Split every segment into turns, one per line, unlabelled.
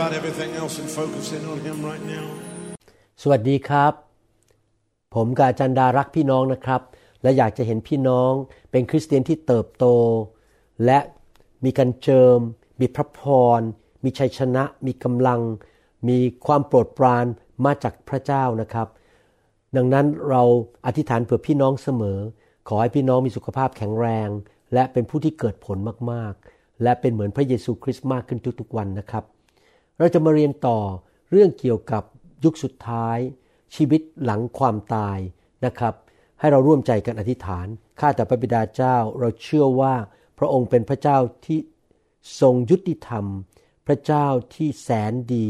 about everything else and focus in on Him right now.
สวัสดีครับ ผมกาจารย์ดารักพี่น้องนะครับ และอยากจะเห็นพี่น้องเป็นคริสเตียนที่เติบโต และมีการเจิม มีพระพร มีชัยชนะ มีกำลัง มีความโปรดปรานมาจากพระเจ้านะครับ ดังนั้นเราอธิษฐานเผื่อพี่น้องเสมอ ขอให้พี่น้องมีสุขภาพแข็งแรง และเป็นผู้ที่เกิดผลมากๆ และเป็นเหมือนพระเยซูคริสต์มากขึ้นทุกๆวันนะครับ เราจะมาเรียนต่อเรื่องเกี่ยวกับยุคสุดท้าย ชีวิตหลังความตายนะครับ ให้เราร่วมใจกันอธิษฐาน ข้าแต่พระบิดาเจ้าเราเชื่อว่าพระองค์เป็นพระเจ้าที่ทรงยุติธรรม พระเจ้าที่แสนดี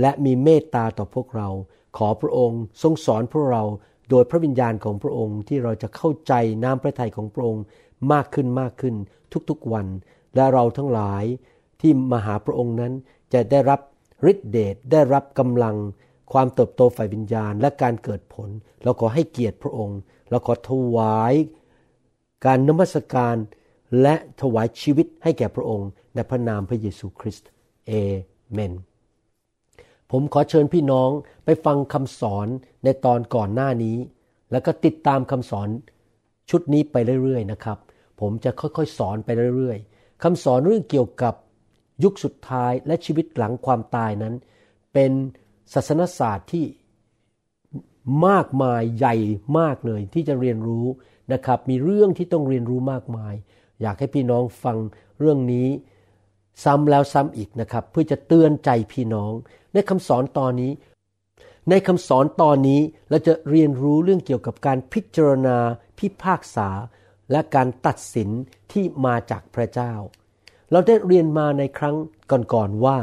และมีเมตตาต่อพวกเรา ขอพระองค์ทรงสอนพวกเราโดยพระวิญญาณของพระองค์ที่เราจะเข้าใจน้ำพระทัยของพระองค์มากขึ้นมากขึ้นทุกๆวัน และเราทั้งหลายที่มาหาพระองค์นั้น จะได้รับฤทธิเดชได้รับกำลัง ความเติบโตฝ่ายวิญญาณ และการเกิดผล เราขอให้เกียรติพระองค์ เราขอถวายการนมัสการและถวายชีวิตให้แก่พระองค์ ในพระนามพระเยซูคริสต์เอเมน ผมขอเชิญพี่น้องไปฟังคำสอนในตอนก่อนหน้านี้ แล้วก็ติดตามคำสอนชุดนี้ไปเรื่อยๆนะครับ ผมจะค่อยๆ สอนไปเรื่อยๆคำสอนเรื่องเกี่ยวกับ ยุคสุดท้ายและชีวิตหลังความตายนั้น เป็นศาสนศาสตร์ที่มากมายใหญ่มากเลยที่จะเรียนรู้นะครับ มีเรื่องที่ต้องเรียนรู้มากมาย อยากให้พี่น้องฟังเรื่องนี้ซ้ำแล้วซ้ำอีกนะครับ เพื่อจะเตือนใจพี่น้อง ในคำสอนตอนนี้ ในคำสอนตอนนี้เราจะเรียนรู้เรื่องเกี่ยวกับการพิจารณา พิพากษา และการตัดสินที่มาจากพระเจ้า เราได้เรียนมาในครั้งก่อนๆว่า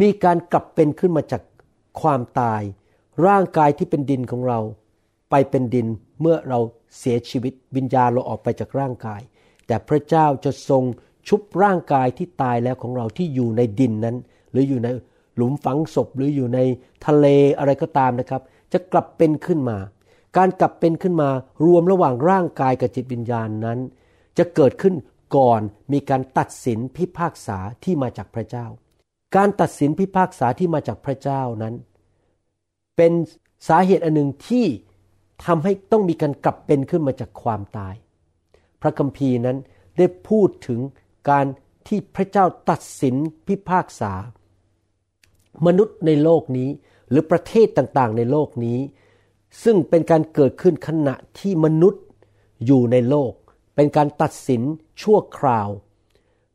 มีการกลับเป็นขึ้นมาจากความตาย ร่างกายที่เป็นดินของเรา ไปเป็นดินเมื่อเราเสียชีวิตวิญญาณเราออกไปจากร่างกาย แต่พระเจ้าจะทรงชุบร่างกายที่ตายแล้วของเราที่อยู่ในดินนั้น หรืออยู่ในหลุมฝังศพหรืออยู่ในทะเลอะไรก็ตามนะครับ จะกลับเป็นขึ้นมา การกลับเป็นขึ้นมารวมระหว่างร่างกายกับจิตวิญญาณนั้น จะเกิดขึ้น ก่อนมีการตัดสินพิพากษาที่มาจากพระเจ้า การตัดสินพิพากษาที่มาจากพระเจ้านั้น เป็นสาเหตุอันหนึ่งที่ทำให้ต้องมีการกลับเป็นขึ้นมาจากความตาย พระคัมภีร์นั้นได้พูดถึงการที่พระเจ้าตัดสินพิพากษา มนุษย์ในโลกนี้หรือประเทศต่างๆ ในโลกนี้ ซึ่งเป็นการเกิดขึ้นขณะที่มนุษย์อยู่ในโลก เป็นการตัดสิน ชั่วคราว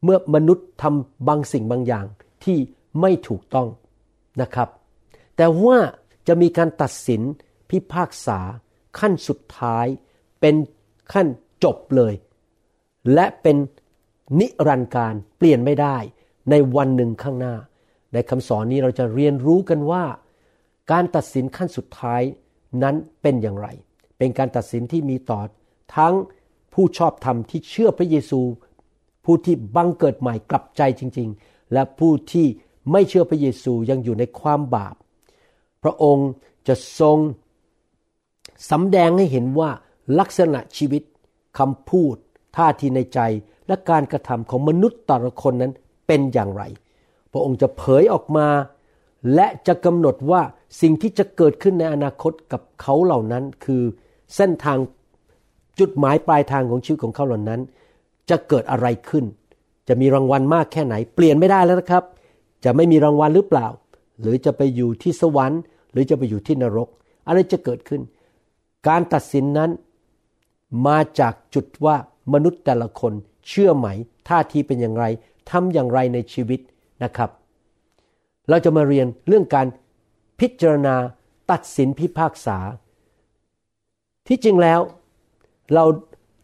เมื่อมนุษย์ทำบางสิ่งบางอย่างที่ไม่ถูกต้องนะครับ แต่ว่าจะมีการตัดสินพิพากษา ขั้นสุดท้ายเป็นขั้นจบเลย และเป็นนิรันดร์การเปลี่ยนไม่ได้ในวันหนึ่งข้างหน้า ในคำสอนนี้เราจะเรียนรู้กันว่า การตัดสินขั้นสุดท้ายนั้นเป็นอย่างไร เป็นการตัดสินที่มีต่อทั้ง ผู้ชอบธรรมที่เชื่อพระเยซู ผู้ที่บังเกิดใหม่กลับใจจริง ๆ และผู้ที่ไม่เชื่อพระเยซูยังอยู่ในความบาป พระองค์จะทรงสำแดงให้เห็นว่าลักษณะชีวิตคำพูด ท่าทีในใจและการกระทำของมนุษย์แต่ละคนนั้นเป็นอย่างไร พระองค์จะเผยออกมา และจะกำหนดว่าสิ่งที่จะเกิดขึ้นในอนาคตกับเขาเหล่านั้นคือเส้นทาง จุดหมายปลายทางของชีวิตของเขาเหล่านั้น จะเกิดอะไรขึ้น จะมีรางวัลมากแค่ไหน เปลี่ยนไม่ได้แล้วนะครับ จะไม่มีรางวัลหรือเปล่า หรือจะไปอยู่ที่สวรรค์ หรือจะไปอยู่ที่นรก อะไรจะเกิดขึ้น การตัดสินนั้นมาจากจุดว่ามนุษย์แต่ละคนเชื่อไหม ท่าทีเป็นอย่างไรทำอย่างไรในชีวิตนะครับ เราจะมาเรียนเรื่องการพิจารณาตัดสินพิพากษา ที่จริงแล้ว เรา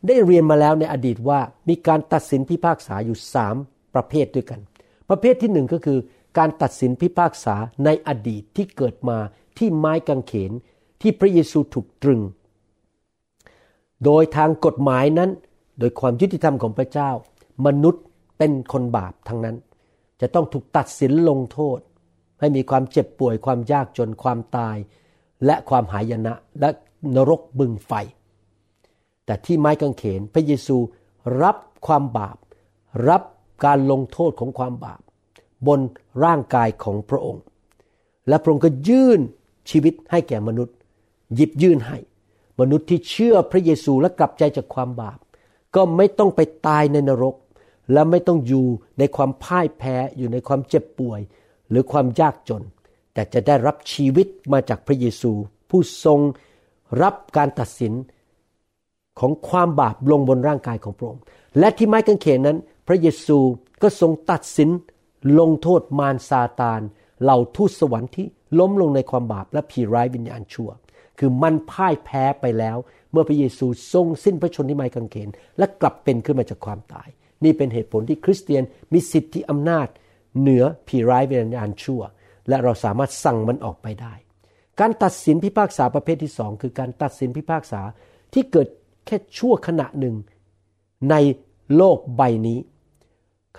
ได้เรียนมาแล้วในอดีตว่ามีการตัดสินพิพากษาอยู่สามประเภทด้วยกัน ประเภทที่หนึ่งก็คือ การตัดสินพิพากษาในอดีตที่เกิดมาที่ไม้กางเขนที่พระเยซูถูกตรึง โดยทางกฎหมายนั้น โดยความยุติธรรมของพระเจ้า มนุษย์เป็นคนบาปทั้งนั้น จะต้องถูกตัดสินลงโทษ ให้มีความเจ็บป่วยความยากจนความตาย และความหายนะและนรกบึงไฟ แต่ที่ไม้กางเขนพระเยซูรับความบาป รับการลงโทษของความบาป บนร่างกายของพระองค์ และพระองค์ก็ยื่นชีวิตให้แก่มนุษย์ หยิบยื่นให้ มนุษย์ที่เชื่อพระเยซูและกลับใจจากความบาป ก็ไม่ต้องไปตายในนรก และไม่ต้องอยู่ในความพ่ายแพ้อยู่ในความเจ็บป่วย หรือความยากจน แต่จะได้รับชีวิตมาจากพระเยซู ผู้ทรงรับการตัดสิน ของความบาปลงบนร่างกายของพระองค์ และที่ไม้กางเขนนั้น พระเยซูก็ทรงตัดสินลงโทษมารซาตานเหล่าทูตสวรรค์ที่ล้มลงในความบาปและผีร้ายวิญญาณชั่ว คือมันพ่ายแพ้ไปแล้ว เมื่อพระเยซูทรงสิ้นพระชนที่ไม้กางเขน และกลับเป็นขึ้นมาจากความตาย นี่เป็นเหตุผลที่คริสเตียนมีสิทธิอำนาจ เหนือผีร้ายวิญญาณชั่ว และเราสามารถสั่งมันออกไปได้ การตัดสินพิพากษาประเภทที่สองคือการตัดสินพิพากษาที่เกิด แค่ชั่วขณะหนึ่ง ในโลกใบนี้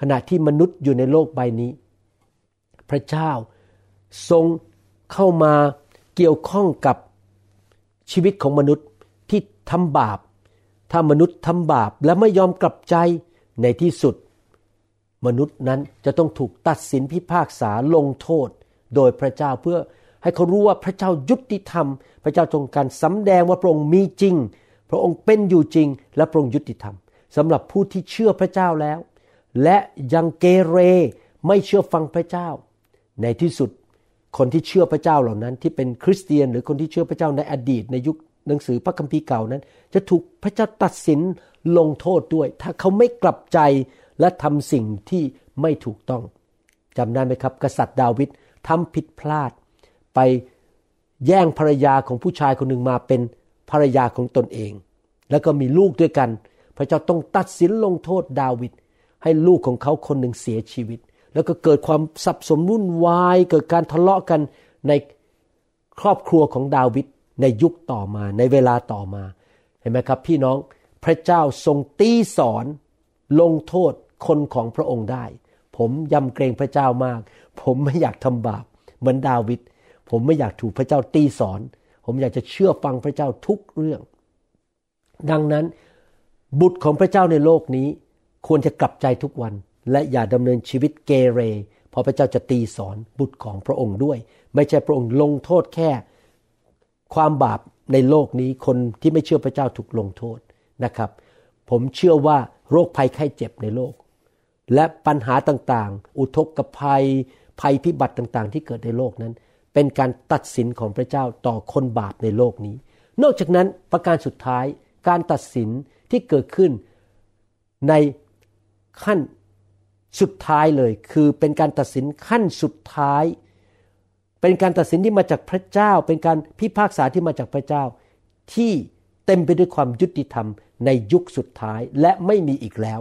ขณะที่มนุษย์อยู่ในโลกใบนี้ พระเจ้าทรงเข้ามาเกี่ยวข้องกับชีวิตของมนุษย์ที่ทำบาป ถ้ามนุษย์ทำบาปและไม่ยอมกลับใจในที่สุด มนุษย์นั้นจะต้องถูกตัดสินพิพากษาลงโทษ โดยพระเจ้าเพื่อให้เขารู้ว่าพระเจ้ายุติธรรม พระเจ้าทรงการสำแดงว่าพระองค์มีจริง พระองค์เป็นอยู่จริงและพระองค์ยุติธรรมสำหรับผู้ที่เชื่อพระเจ้าแล้ว และยังเกเรไม่เชื่อฟังพระเจ้า ในที่สุดคนที่เชื่อพระเจ้าเหล่านั้น ที่เป็นคริสเตียนหรือคนที่เชื่อพระเจ้าในอดีตในยุคหนังสือพระคัมภีร์เก่านั้น จะถูกพระเจ้าตัดสินลงโทษด้วย ถ้าเขาไม่กลับใจและทำสิ่งที่ไม่ถูกต้องจำได้ไหมครับ กษัตริย์ดาวิดทำผิดพลาด ไปแย่งภรรยาของผู้ชายคนหนึ่งมาเป็น ภรรยาของตนเอง แล้วก็มีลูกด้วยกัน พระเจ้าต้องตัดสินลงโทษดาวิดให้ลูกของเขาคนหนึ่งเสียชีวิต แล้วก็เกิดความสับสนวุ่นวายเกิดการทะเลาะกันในครอบครัวของดาวิดในยุคต่อมาในเวลาต่อมาเห็นไหมครับ พี่น้องพระเจ้าทรงตีสอนลงโทษคนของพระองค์ได้ ผมยำเกรงพระเจ้ามาก ผมไม่อยากทำบาปเหมือนดาวิดผมไม่อยากถูกพระเจ้าตีสอน ผมอยากจะเชื่อฟังพระเจ้าทุกเรื่อง ดังนั้นบุตรของพระเจ้าในโลกนี้ ควรจะกลับใจทุกวัน และอย่าดำเนินชีวิตเกเรเพราะพระเจ้าจะตีสอนบุตรของพระองค์ด้วย ไม่ใช่พระองค์ลงโทษแค่ ความบาปในโลกนี้คนที่ไม่เชื่อพระเจ้าถูกลงโทษนะครับ ผมเชื่อว่าโรคภัยไข้เจ็บในโลก และปัญหาต่างๆ อุทกภัยภัยพิบัติต่างๆ ที่เกิดในโลกนั้น เป็นการตัดสินของพระเจ้าต่อคนบาปในโลกนี้ นอกจากนั้นประการสุดท้ายการตัดสินที่เกิดขึ้นในขั้นสุดท้ายเลย คือเป็นการตัดสินขั้นสุดท้าย เป็นการตัดสินที่มาจากพระเจ้า เป็นการพิพากษาที่มาจากพระเจ้า ที่เต็มไปด้วยความยุติธรรมในยุคสุดท้ายและไม่มีอีกแล้ว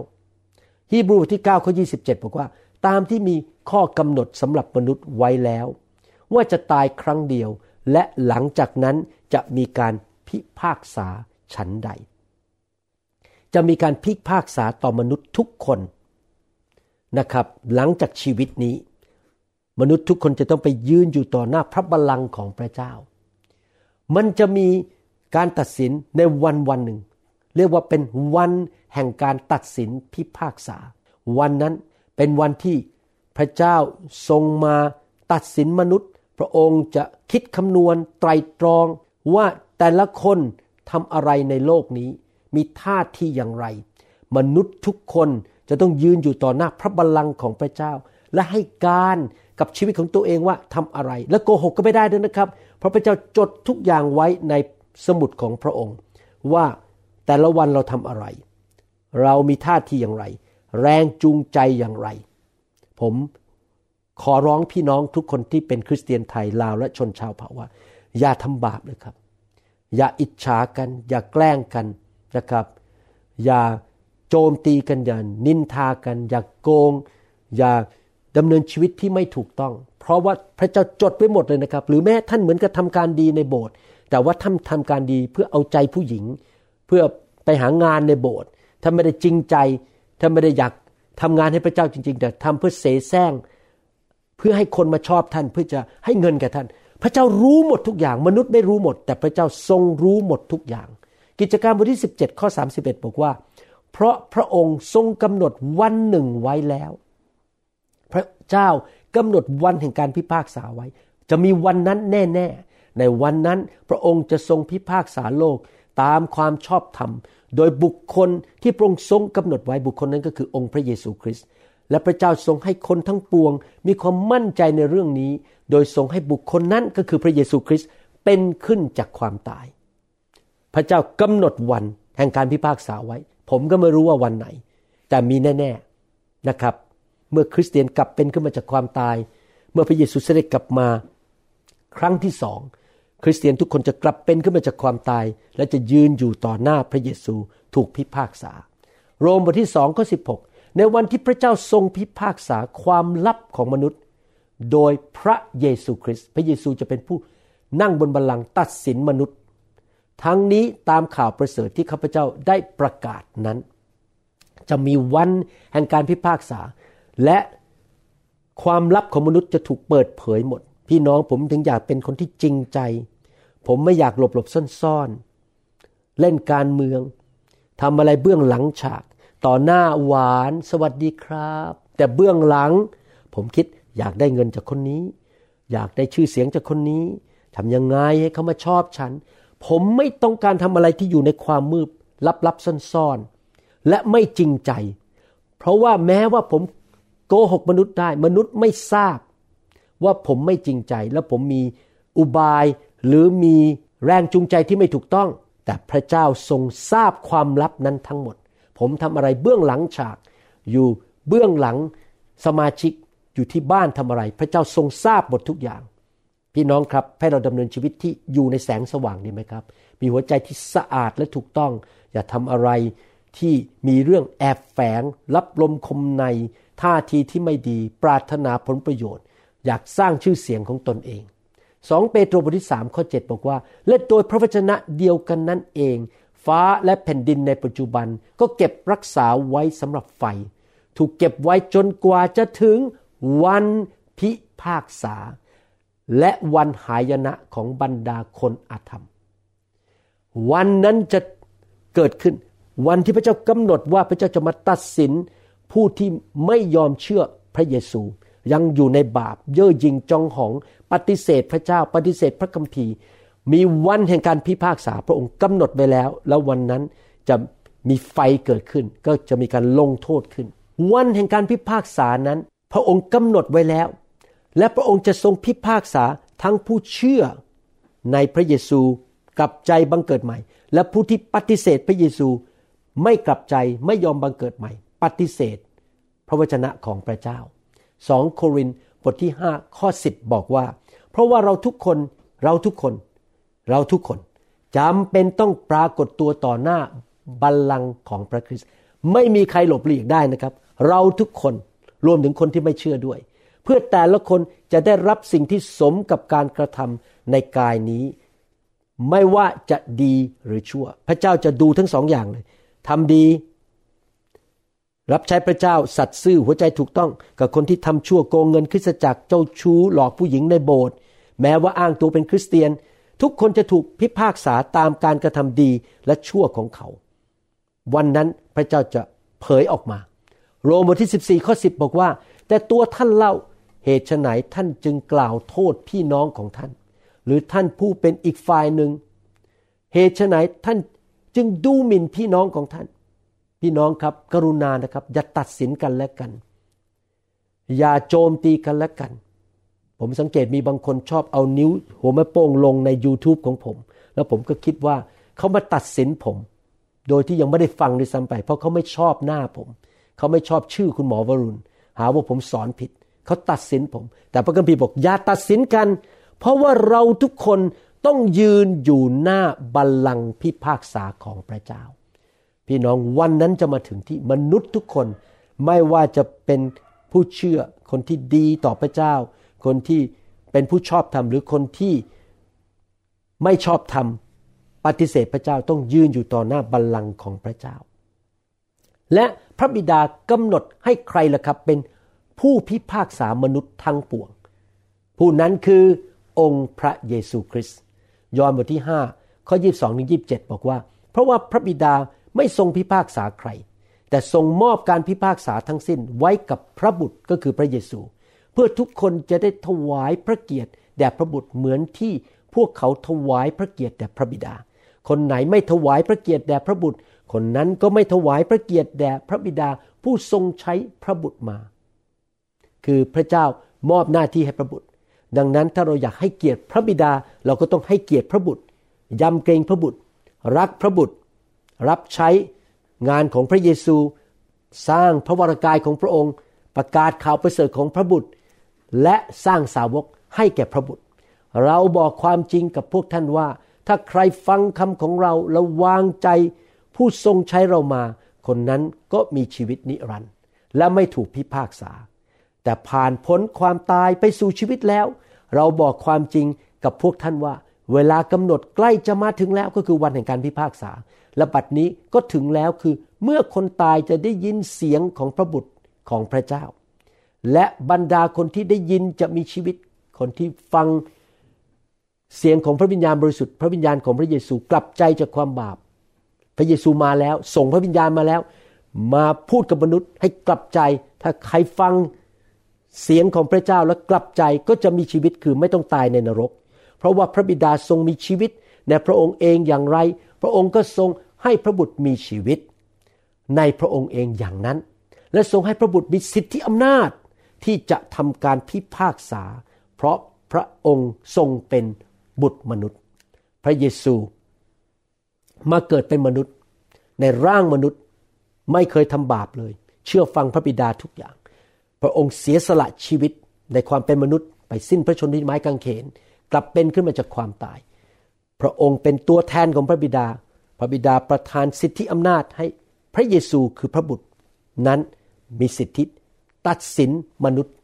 ฮีบรูที่9ข้อ27 บอกว่า ตามที่มีข้อกำหนดสำหรับมนุษย์ไว้แล้ว ว่าจะตายครั้งเดียว และหลังจากนั้นจะมีการพิพากษาฉันใด จะมีการพิพากษาต่อมนุษย์ทุกคนนะครับ หลังจากชีวิตนี้ มนุษย์ทุกคนจะต้องไปยืนอยู่ต่อหน้าพระบัลลังก์ของพระเจ้า มันจะมีการตัดสินในวันวันหนึ่ง เรียกว่าเป็นวันแห่งการตัดสินพิพากษา วันนั้นเป็นวันที่พระเจ้าทรงมาตัดสินมนุษย์ พระองค์จะคิดคำนวณไตรตรองว่าแต่ละคนทำอะไรในโลกนี้ มีท่าทีอย่างไร มนุษย์ทุกคนจะต้องยืนอยู่ต่อหน้าพระบัลลังก์ของพระเจ้า และให้การกับชีวิตของตัวเองว่าทำอะไร และโกหกก็ไม่ได้ด้วยนะครับ เพราะพระเจ้าจดทุกอย่างไว้ในสมุดของพระองค์ ว่าแต่ละวันเราทำอะไร เรามีท่าทีอย่างไร แรงจูงใจอย่างไร ผม ขอร้องพี่น้องทุกคนที่เป็นคริสเตียนไทยลาวและชนชาวเผ่าว่า อย่าทำบาปเลยครับ อย่าอิจฉากัน อย่าแกล้งกันนะครับ อย่าโจมตีกันอย่านินทากัน อย่าโกง อย่าดำเนินชีวิตที่ไม่ถูกต้อง เพราะว่าพระเจ้าจดไว้หมดเลยนะครับ หรือแม้ท่านเหมือนกับทำการดีในโบสถ์แต่ว่าท่านทำการดีเพื่อเอาใจผู้หญิง เพื่อไปหางานในโบสถ์ท่านไม่ได้จริงใจท่านไม่ได้อยากทำงานให้พระเจ้าจริง ๆ แต่ทำเพื่อเสแสร้ง เพื่อให้คนมาชอบท่านเพื่อจะให้เงินแก่ท่าน พระเจ้ารู้หมดทุกอย่าง มนุษย์ไม่รู้หมด แต่พระเจ้าทรงรู้หมดทุกอย่าง กิจการบทที่ 17 ข้อ 31 บอกว่า เพราะพระองค์ทรงกำหนดวันหนึ่งไว้แล้ว พระเจ้ากำหนดวันแห่งการพิพากษาไว้ จะมีวันนั้นแน่ๆ ในวันนั้นพระองค์จะทรงพิพากษาโลกตามความชอบธรรม โดยบุคคลที่พระองค์ทรงกำหนดไว้บุคคลนั้นก็คือองค์พระเยซูคริสต์ และพระเจ้าทรงให้คนทั้งปวง มีความมั่นใจในเรื่องนี้ โดยทรงให้บุคคลนั้นก็คือพระเยซูคริสต์เป็นขึ้นจากความตาย พระเจ้ากำหนดวันแห่งการพิพากษาไว้ ผมก็ไม่รู้ว่าวันไหน แต่มีแน่ๆนะครับ เมื่อคริสเตียนกลับเป็นขึ้นมาจากความตาย เมื่อพระเยซูเสด็จกลับมา ครั้งที่สองคริสเตียนทุกคนจะกลับเป็นขึ้นมาจากความตาย และจะยืนอยู่ต่อหน้าพระเยซูถูกพิพากษา โรมบทที่สองข้อสิบหก ในวันที่พระเจ้าทรงพิพากษาความลับของมนุษย์ โดยพระเยซูคริสต์พระเยซูจะเป็นผู้นั่งบนบัลลังก์ตัดสินมนุษย์ ทั้งนี้ตามข่าวประเสริฐที่ข้าพเจ้าได้ประกาศนั้น จะมีวันแห่งการพิพากษา และความลับของมนุษย์จะถูกเปิดเผยหมด พี่น้องผมถึงอยากเป็นคนที่จริงใจ ผมไม่อยากหลบหลบซ่อนๆเล่นการเมืองทำอะไรเบื้องหลังฉาก ต่อหน้าหวานสวัสดีครับ แต่เบื้องหลัง ผมคิดอยากได้เงินจากคนนี้ อยากได้ชื่อเสียงจากคนนี้ทำยังไงให้เขามาชอบฉัน ผมไม่ต้องการทำอะไรที่อยู่ในความมืดลับๆซ่อนๆและไม่จริงใจ เพราะว่าแม้ว่าผมโกหกมนุษย์ได้ มนุษย์ไม่ทราบ ว่าผมไม่จริงใจ และผมมีอุบายหรือมีแรงจูงใจที่ไม่ถูกต้อง แต่พระเจ้าทรงทราบความลับนั้นทั้งหมด ผมทำอะไรเบื้องหลังฉาก อยู่เบื้องหลังสมาชิกอยู่ที่บ้านทำอะไร พระเจ้าทรงทราบหมดทุกอย่าง พี่น้องครับให้เราดำเนินชีวิตที่อยู่ในแสงสว่างดีไหมครับ มีหัวใจที่สะอาดและถูกต้อง อย่าทำอะไรที่มีเรื่องแอบแฝงรับลมคมในท่าทีที่ไม่ดี ปรารถนาผลประโยชน์ อยากสร้างชื่อเสียงของตนเองสองเปโตรบทที่สามข้อ7บอกว่า และโดยพระวจนะเดียวกันนั้นเอง ฟ้าและแผ่นดินในปัจจุบันก็เก็บรักษาไว้สำหรับไฟ ถูกเก็บไว้จนกว่าจะถึงวันพิพากษา และวันหายนะของบรรดาคนอาธรรม วันนั้นจะเกิดขึ้น วันที่พระเจ้ากำหนดว่าพระเจ้าจะมาตัดสินผู้ที่ไม่ยอมเชื่อพระเยซู ยังอยู่ในบาป เย่อหยิ่งจองหอง ปฏิเสธพระเจ้า ปฏิเสธพระคัมภีร์ มีวันแห่งการพิพากษาพระองค์กำหนดไว้แล้ว แล้ววันนั้นจะมีไฟเกิดขึ้น ก็จะมีการลงโทษขึ้น วันแห่งการพิพากษานั้น พระองค์กำหนดไว้แล้ว และพระองค์จะทรงพิพากษาทั้งผู้เชื่อในพระเยซูกลับใจบังเกิดใหม่ และผู้ที่ปฏิเสธพระเยซูไม่กลับใจไม่ยอมบังเกิดใหม่ ปฏิเสธ พระวจนะของพระเจ้าสองโครินธ์บทที่ 5 ข้อ 10 บอกว่า เพราะว่าเราทุกคนเราทุกคน เราทุกคนจำเป็นต้องปรากฏตัวต่อหน้าบัลลังก์ของพระคริสต์ไม่มีใครหลบหลีกได้นะครับ เราทุกคนรวมถึงคนที่ไม่เชื่อด้วย เพื่อแต่ละคนจะได้รับสิ่งที่สมกับการกระทำในกายนี้ ไม่ว่าจะดีหรือชั่ว พระเจ้าจะดูทั้งสองอย่างเลยทำดี รับใช้พระเจ้าสัตย์ซื่อหัวใจถูกต้อง กับคนที่ทำชั่วโกงเงินคริสตจักรเจ้าชู้หลอกผู้หญิงในโบสถ์แม้ว่าอ้างตัวเป็นคริสเตียน ทุกคนจะถูกพิพากษาตามการกระทำดีและชั่วของเขา วันนั้นพระเจ้าจะเผยออกมา โรมบทที่ 14 ข้อ 10 บอกว่า แต่ตัวท่านเล่าเหตุไหนท่านจึงกล่าวโทษพี่น้องของท่าน หรือท่านผู้เป็นอีกฝ่ายหนึ่ง เหตุไหนท่านจึงดูหมิ่นพี่น้องของท่าน พี่น้องครับกรุณานะครับ อย่าตัดสินกันและกัน อย่าโจมตีกันและกัน ผมสังเกตมีบางคนชอบเอานิ้ว หัวแม่โป้งลงใน YouTube ของผม แล้วผมก็คิดว่าเขามาตัดสินผม โดยที่ยังไม่ได้ฟังด้วยซ้ำไป เพราะเขาไม่ชอบหน้าผม เขาไม่ชอบชื่อคุณหมอวรุณ หาว่าผมสอนผิด เขาตัดสินผม แต่พระคัมภีร์บอกอย่าตัดสินกัน เพราะว่าเราทุกคนต้องยืนอยู่หน้าบัลลังก์พิพากษาของพระเจ้า พี่น้องวันนั้นจะมาถึงที่มนุษย์ทุกคนไม่ว่าจะเป็นผู้เชื่อคนที่ดีต่อพระเจ้า คนที่เป็นผู้ชอบธรรมหรือคนที่ไม่ชอบธรรมปฏิเสธพระเจ้าต้องยืนอยู่ต่อหน้าบัลลังก์ของพระเจ้า และพระบิดากำหนดให้ใครล่ะครับเป็นผู้พิพากษามนุษย์ทั้งปวง ผู้นั้นคือองค์พระเยซูคริสต์ยอห์นบทที่ 5 ข้อ 22ถึง27 บอกว่า เพราะว่าพระบิดาไม่ทรงพิพากษาใคร แต่ทรงมอบการพิพากษาทั้งสิ้นไว้กับพระบุตรก็คือพระเยซู พื่อทุกคนจะได้ถวายพระเกียรติแด่พระบุตรเหมือนที่พวกเขาถวายพระเกียรติแด่พระบิดา คนไหนไม่ถวายพระเกียรติแด่พระบุตร คนนั้นก็ไม่ถวายพระเกียรติแด่พระบิดาผู้ทรงใช้พระบุตรมา คือพระเจ้ามอบหน้าที่ให้พระบุตร ดังนั้นถ้าเราอยากให้เกียรติพระบิดาเราก็ต้องให้เกียรติพระบุตรยำเกรงพระบุตร รักพระบุตร รับใช้งานของพระเยซู สร้างพระวรากายของพระองค์ ประกาศข่าวประเสริฐของพระบุตร และสร้างสาวกให้แก่พระบุตร เราบอกความจริงกับพวกท่านว่า ถ้าใครฟังคำของเราแล้ววางใจผู้ทรงใช้เรามา คนนั้นก็มีชีวิตนิรันดร์และไม่ถูกพิพากษา แต่ผ่านพ้นความตายไปสู่ชีวิตแล้ว เราบอกความจริงกับพวกท่านว่า เวลากำหนดใกล้จะมาถึงแล้วก็คือวันแห่งการพิพากษา และบัดนี้ก็ถึงแล้วคือเมื่อคนตายจะได้ยินเสียงของพระบุตรของพระเจ้า และบรรดาคนที่ได้ยินจะมีชีวิต คนที่ฟังเสียงของพระวิญญาณบริสุทธิ์ พระวิญญาณของพระเยซูกลับใจจากความบาป พระเยซูมาแล้ว ส่งพระวิญญาณมาแล้ว มาพูดกับมนุษย์ให้กลับใจ ถ้าใครฟังเสียงของพระเจ้าและกลับใจก็จะมีชีวิตคือไม่ต้องตายในนรก เพราะว่าพระบิดาทรงมีชีวิตในพระองค์เองอย่างไร พระองค์ก็ทรงให้พระบุตรมีชีวิต ในพระองค์เองอย่างนั้น และทรงให้พระบุตรมีสิทธิอำนาจ ที่จะทำการพิพากษา เพราะพระองค์ทรงเป็นบุตรมนุษย์ พระเยซูมาเกิดเป็นมนุษย์ ในร่างมนุษย์ไม่เคยทำบาปเลย เชื่อฟังพระบิดาทุกอย่าง พระองค์เสียสละชีวิตในความเป็นมนุษย์ไปสิ้นพระชนม์ที่ไม้กางเขน กลับเป็นขึ้นมาจากความตาย พระองค์เป็นตัวแทนของพระบิดา พระบิดาประทานสิทธิอำนาจให้พระเยซูคือพระบุตรนั้นมีสิทธิ ตัดสินมนุษย์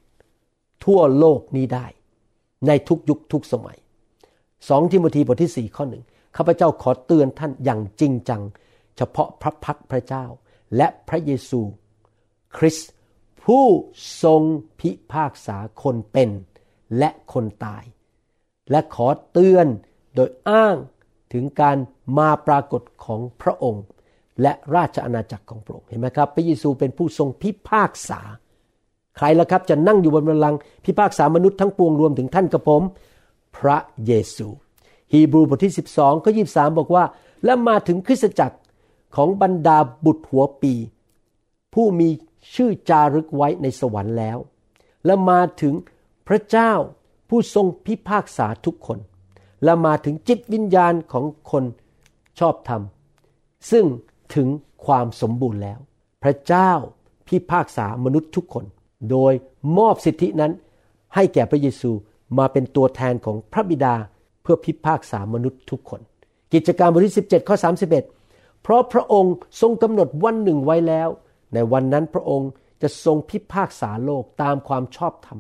ทั่วโลกนี้ได้ ในทุกยุคทุกสมัยสองทิโมธีบทที่สี่ข้อหนึ่งข้าพเจ้าขอเตือนท่านอย่างจริงจัง เฉพาะพระพักพระเจ้า และพระเยซู คริสต์ผู้ทรงพิพากษาคนเป็นและคนตาย และขอเตือนโดยอ้างถึงการมาปรากฏของพระองค์ และราชอาณาจักรของพระองค์เห็นไหมครับ พระเยซูเป็นผู้ทรงพิพากษา ใครล่ะครับจะนั่งอยู่บนบัลลังก์พิพากษามนุษย์ทั้งปวงรวมถึงท่านกับผม พระเยซูฮีบรูบทที่ 12ข้อ23 บอกว่า และมาถึงคริสตจักรของบรรดาบุตรหัวปี ผู้มีชื่อจารึกไว้ในสวรรค์แล้ว และมาถึงพระเจ้าผู้ทรงพิพากษาทุกคน และมาถึงจิตวิญญาณของคนชอบธรรม ซึ่งถึงความสมบูรณ์แล้ว พระเจ้าพิพากษามนุษย์ทุกคน โดยมอบสิทธินั้นให้แก่พระเยซูมาเป็นตัวแทนของพระบิดาเพื่อพิพากษามนุษย์ทุกคน กิจการบทที่ 17 ข้อ 31 เพราะพระองค์ทรงกำหนดวันหนึ่งไว้แล้ว ในวันนั้นพระองค์จะทรงพิพากษาโลกตามความชอบธรรม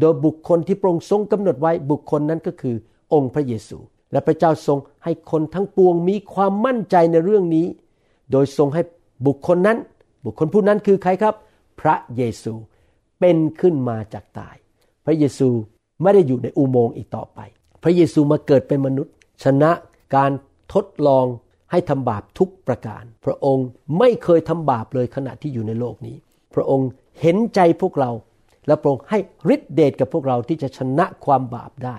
โดยบุคคลที่พระองค์ทรงกำหนดไว้บุคคลนั้นก็คือองค์พระเยซู และพระเจ้าทรงให้คนทั้งปวงมีความมั่นใจในเรื่องนี้ โดยทรงให้บุคคลนั้น บุคคลผู้นั้นคือใครครับ พระเยซู เป็นขึ้นมาจากตาย พระเยซูไม่ได้อยู่ในอุโมงค์อีกต่อไป พระเยซูมาเกิดเป็นมนุษย์ ชนะการทดลองให้ทำบาปทุกประการ พระองค์ไม่เคยทำบาปเลยขณะที่อยู่ในโลกนี้ พระองค์เห็นใจพวกเรา และพระองค์ให้ฤทธิเดชกับพวกเราที่จะชนะความบาปได้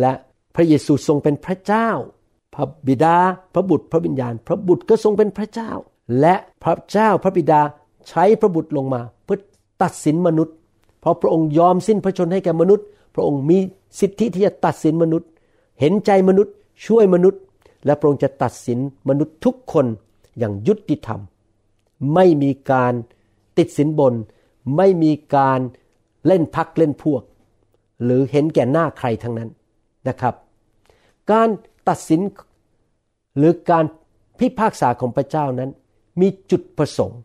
และพระเยซูทรงเป็นพระเจ้า พระบิดา พระบุตร พระวิญญาณ พระบุตรก็ทรงเป็นพระเจ้า และพระเจ้าพระบิดาใช้พระบุตรลงมาเพื่อ ตัดสินมนุษย์ เพราะพระองค์ยอมสิ้นพระชนให้แก่มนุษย์ พระองค์มีสิทธิที่จะตัดสินมนุษย์ เห็นใจมนุษย์ ช่วยมนุษย์ และพระองค์จะตัดสินมนุษย์ทุกคนอย่างยุติธรรม ไม่มีการติดสินบน ไม่มีการเล่นพักเล่นพวก หรือเห็นแก่หน้าใครทั้งนั้นนะครับ การตัดสินหรือการพิพากษาของพระเจ้านั้นมีจุดประสงค์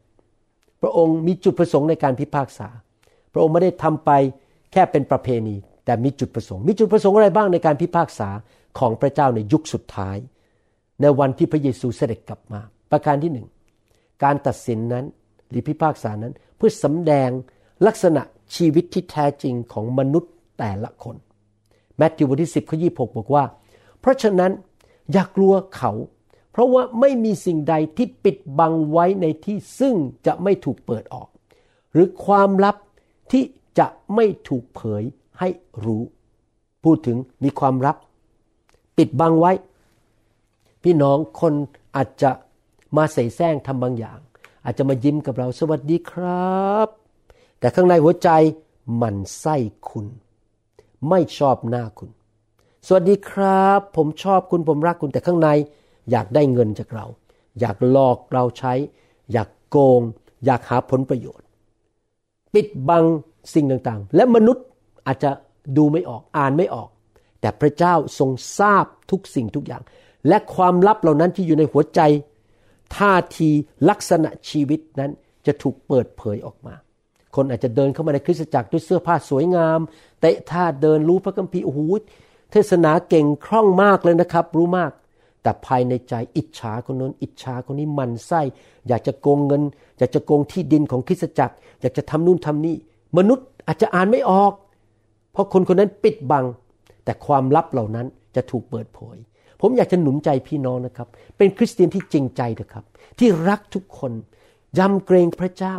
ระองค์มีจุดประสงค์ในการพิพากษา พระองค์ไม่ได้ทำไปแค่เป็นประเพณี แต่มีจุดประสงค์ มีจุดประสงค์อะไรบ้างในการพิพากษาของพระเจ้าในยุคสุดท้าย ในวันที่พระเยซูเสด็จกลับมา ประการที่หนึ่งการตัดสินนั้นหรือพิพากษานั้นเพื่อสำแดงลักษณะชีวิตที่แท้จริงของมนุษย์แต่ละคนแมทธิวบทที่ 10ข้อ26 บอกว่า เพราะฉะนั้นอย่ากลัวเขา เพราะว่าไม่มีสิ่งใดที่ปิดบังไว้ในที่ซึ่งจะไม่ถูกเปิดออก หรือความลับที่จะไม่ถูกเผยให้รู้ พูดถึงมีความลับ ปิดบังไว้ พี่น้องคนอาจจะมาใส่แซงทำบางอย่าง อาจจะมายิ้มกับเราสวัสดีครับ แต่ข้างในหัวใจมันไส้คุณ ไม่ชอบหน้าคุณ สวัสดีครับ ผมชอบคุณผมรักคุณแต่ข้างใน อยากได้เงินจากเรา อยากหลอกเราใช้ อยากโกง อยากหาผลประโยชน์ ปิดบังสิ่งต่างๆ และมนุษย์อาจจะดูไม่ออกอ่านไม่ออก แต่พระเจ้าทรงทราบทุกสิ่งทุกอย่าง และความลับเหล่านั้นที่อยู่ในหัวใจ ท่าทีลักษณะชีวิตนั้นจะถูกเปิดเผยออกมา คนอาจจะเดินเข้ามาในคริสตจักรด้วยเสื้อผ้าสวยงามเตะท่าเดินรู้พระคัมภีร์โอ้โหเทศนาเก่งคล่องมากเลยนะครับ รู้มาก แต่ภายในใจอิจฉาคนนั้นอิจฉาคนนี้มันไส้ อยากจะโกงเงิน อยากจะโกงที่ดินของคริสตจักร อยากจะทำนู่นทำนี่ มนุษย์อาจจะอ่านไม่ออก เพราะคนคนนั้นปิดบัง แต่ความลับเหล่านั้นจะถูกเปิดเผย ผมอยากจะหนุนใจพี่น้องนะครับ เป็นคริสเตียนที่จริงใจเถอะครับ ที่รักทุกคนยำเกรงพระเจ้า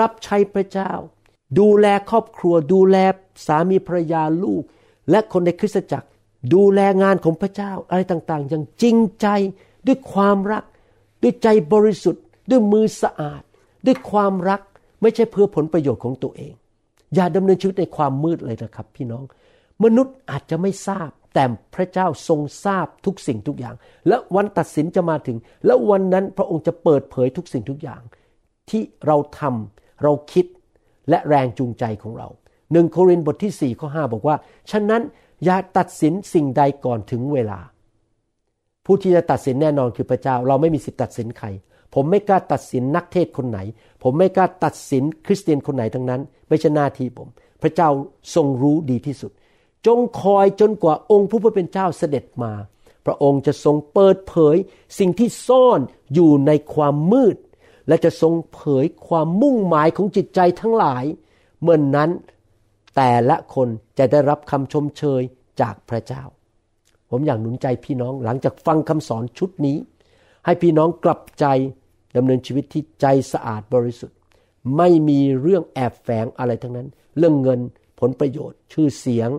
รับใช้พระเจ้า ดูแลครอบครัว ดูแลสามีภรรยาลูก และคนในคริสตจักร ดูแลงานของพระเจ้าอะไรต่างๆ อย่างจริงใจด้วยความรัก ด้วยใจบริสุทธิ์ ด้วยมือสะอาด ด้วยความรักไม่ใช่เพื่อผลประโยชน์ของตัวเอง อย่าดำเนินชีวิตในความมืดเลยนะครับ พี่น้อง มนุษย์อาจจะไม่ทราบ แต่พระเจ้าทรงทราบทุกสิ่งทุกอย่าง และวันตัดสินจะมาถึง และวันนั้นพระองค์จะเปิดเผยทุกสิ่งทุกอย่าง ที่เราทำเราคิดและแรงจูงใจของเราหนึ่งโครินธ์บทที่4ข้อ5บอกว่า ฉะนั้น อย่าตัดสินสิ่งใดก่อนถึงเวลา ผู้ที่จะตัดสินแน่นอนคือพระเจ้า เราไม่มีสิทธิ์ตัดสินใคร ผมไม่กล้าตัดสินนักเทศคนไหน ผมไม่กล้าตัดสินคริสเตียนคนไหนทั้งนั้น ไม่ใช่หน้าที่ผม พระเจ้าทรงรู้ดีที่สุด จงคอยจนกว่าองค์ผู้เป็นเจ้าเสด็จมา พระองค์จะทรงเปิดเผย สิ่งที่ซ่อนอยู่ในความมืด และจะทรงเผยความมุ่งหมายของจิตใจทั้งหลาย เมื่อนนั้น แต่ละคนจะได้รับคำชมเชยจากพระเจ้า ผมอยากหนุนใจพี่น้องหลังจากฟังคำสอนชุดนี้ ให้พี่น้องกลับใจดำเนินชีวิตที่ใจสะอาดบริสุทธิ์ ไม่มีเรื่องแอบแฝงอะไรทั้งนั้น เรื่องเงินผลประโยชน์ ชื่อเสียง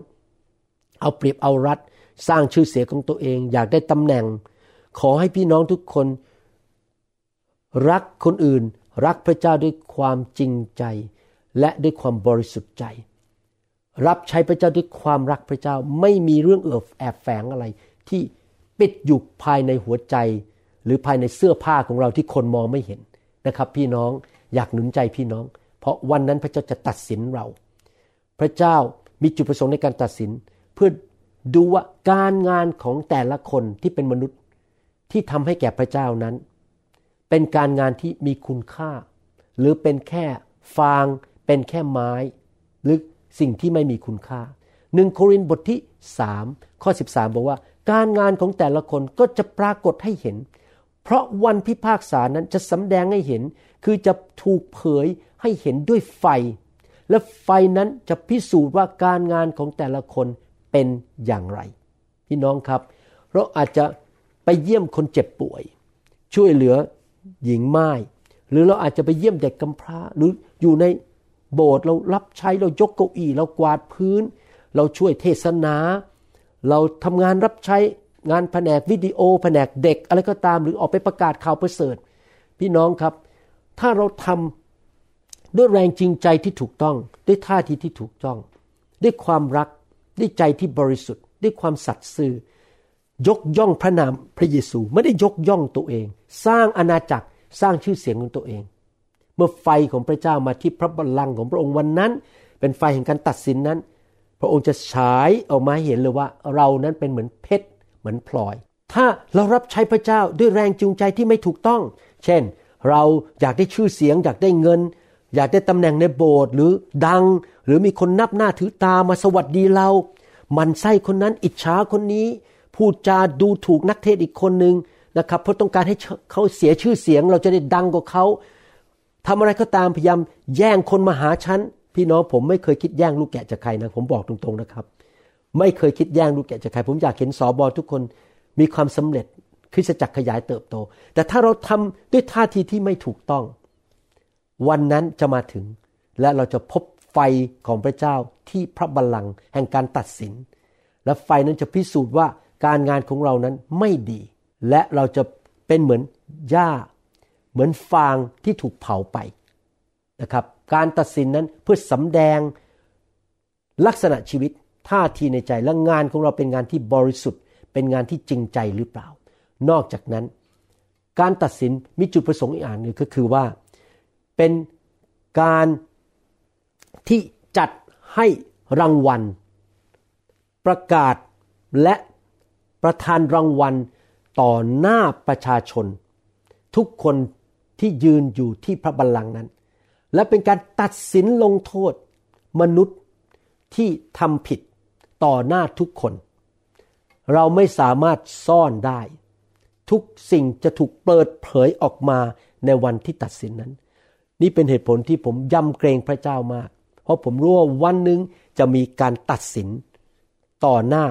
เอาเปรียบเอารัด สร้างชื่อเสียงของตัวเอง อยากได้ตำแหน่ง ขอให้พี่น้องทุกคน รักคนอื่น รักพระเจ้าด้วยความจริงใจ และด้วยความบริสุทธิ์ใจ รับใช้พระเจ้าด้วยความรักพระเจ้า ไม่มีเรื่องเอือแอบแฝงอะไร ที่ปิดอยู่ภายในหัวใจ หรือภายในเสื้อผ้าของเราที่คนมองไม่เห็นนะครับ พี่น้องอยากหนุนใจพี่น้อง เพราะวันนั้นพระเจ้าจะตัดสินเรา พระเจ้ามีจุดประสงค์ในการตัดสิน เพื่อดูว่าการงานของแต่ละคนที่เป็นมนุษย์ที่ทำให้แก่พระเจ้านั้น เป็นการงานที่มีคุณค่า หรือเป็นแค่ฟาง เป็นแค่ไม้ หรือ สิ่งที่ไม่มีคุณค่าหนึ่งโครินธ์บทที่สามข้อ 13 บอกว่า การงานของแต่ละคนก็จะปรากฏให้เห็น เพราะวันพิพากษานั้นจะสำแดงให้เห็น คือจะถูกเผยให้เห็นด้วยไฟ และไฟนั้นจะพิสูจน์ว่าการงานของแต่ละคนเป็นอย่างไร พี่น้องครับ เราอาจจะไปเยี่ยมคนเจ็บป่วย ช่วยเหลือหญิงไม้หรือเราอาจจะไปเยี่ยมเด็กกำพร้าหรืออยู่ใน โบสถ์เรารับใช้เรายกเก้าอี้เรากวาดพื้น เราช่วยเทศนา เราทำงานรับใช้งานแผนกวิดีโอ แผนกเด็กอะไรก็ตามหรือออกไปประกาศข่าวประเสริฐ พี่น้องครับ ถ้าเราทำด้วยแรงจริงใจที่ถูกต้อง ด้วยท่าทีที่ถูกต้อง ด้วยความรักด้วยใจที่บริสุทธิ์ ด้วยความสัตย์ซื่อ ยกย่องพระนามพระเยซูไม่ได้ยกย่องตัวเอง สร้างอาณาจักรสร้างชื่อเสียงของตัวเอง มื่อไฟของพระเจ้ามาที่พระบัลลังก์ของพระองค์วันนั้น เป็นไฟแห่งการตัดสินนั้น พระองค์จะฉายออกมาเห็นเลยว่าเรานั้นเป็นเหมือนเพชรเหมือนพลอย ถ้าเรารับใช้พระเจ้าด้วยแรงจูงใจที่ไม่ถูกต้อง เช่น เราอยากได้ชื่อเสียง อยากได้เงิน อยากได้ตำแหน่งในโบสถ์หรือดัง หรือมีคนนับหน้าถือตามาสวัสดีเรา มันไส้คนนั้นอิจฉาคนนี้ พูดจาดูถูกนักเทศอีกคนหนึ่งนะครับเพราะต้องการให้เขาเสียชื่อเสียง เราจะได้ดังกว่าเขา ทำอะไรก็ตามพยายามแย่งคนมาหาฉันพี่น้องผมไม่เคยคิดแย่งลูกแกะจากใครนะ ผมบอกตรงๆนะครับ ไม่เคยคิดแย่งลูกแกะจากใคร ผมอยากเห็นสอบอทุกคนมีความสำเร็จคริสจักรขยายเติบโต แต่ถ้าเราทำด้วยท่าทีที่ไม่ถูกต้อง วันนั้นจะมาถึง และเราจะพบไฟของพระเจ้าที่พระบัลลังก์แห่งการตัดสิน และไฟนั้นจะพิสูจน์ว่าการงานของเรานั้นไม่ดี และเราจะเป็นเหมือนหญ้า เหมือนฟางที่ถูกเผาไปนะครับ การตัดสินนั้นเพื่อสำแดงลักษณะชีวิตท่าทีในใจและงานของเราเป็นงานที่บริสุทธิ์ เป็นงานที่จริงใจหรือเปล่า นอกจากนั้น การตัดสินมีจุดประสงค์อีกอย่างหนึ่งก็คือว่าเป็นการที่จัดให้รางวัล ประกาศและประทานรางวัลต่อหน้าประชาชน ทุกคน ที่ยืนอยู่ที่พระบัลลังก์นั้น และเป็นการตัดสินลงโทษมนุษย์ที่ทำผิดต่อหน้าทุกคน เราไม่สามารถซ่อนได้ ทุกสิ่งจะถูกเปิดเผยออกมาในวันที่ตัดสินนั้น นี่เป็นเหตุผลที่ผมยำเกรงพระเจ้ามาก เพราะผมรู้ว่าวันหนึ่งจะมีการตัดสิน ต่อหน้า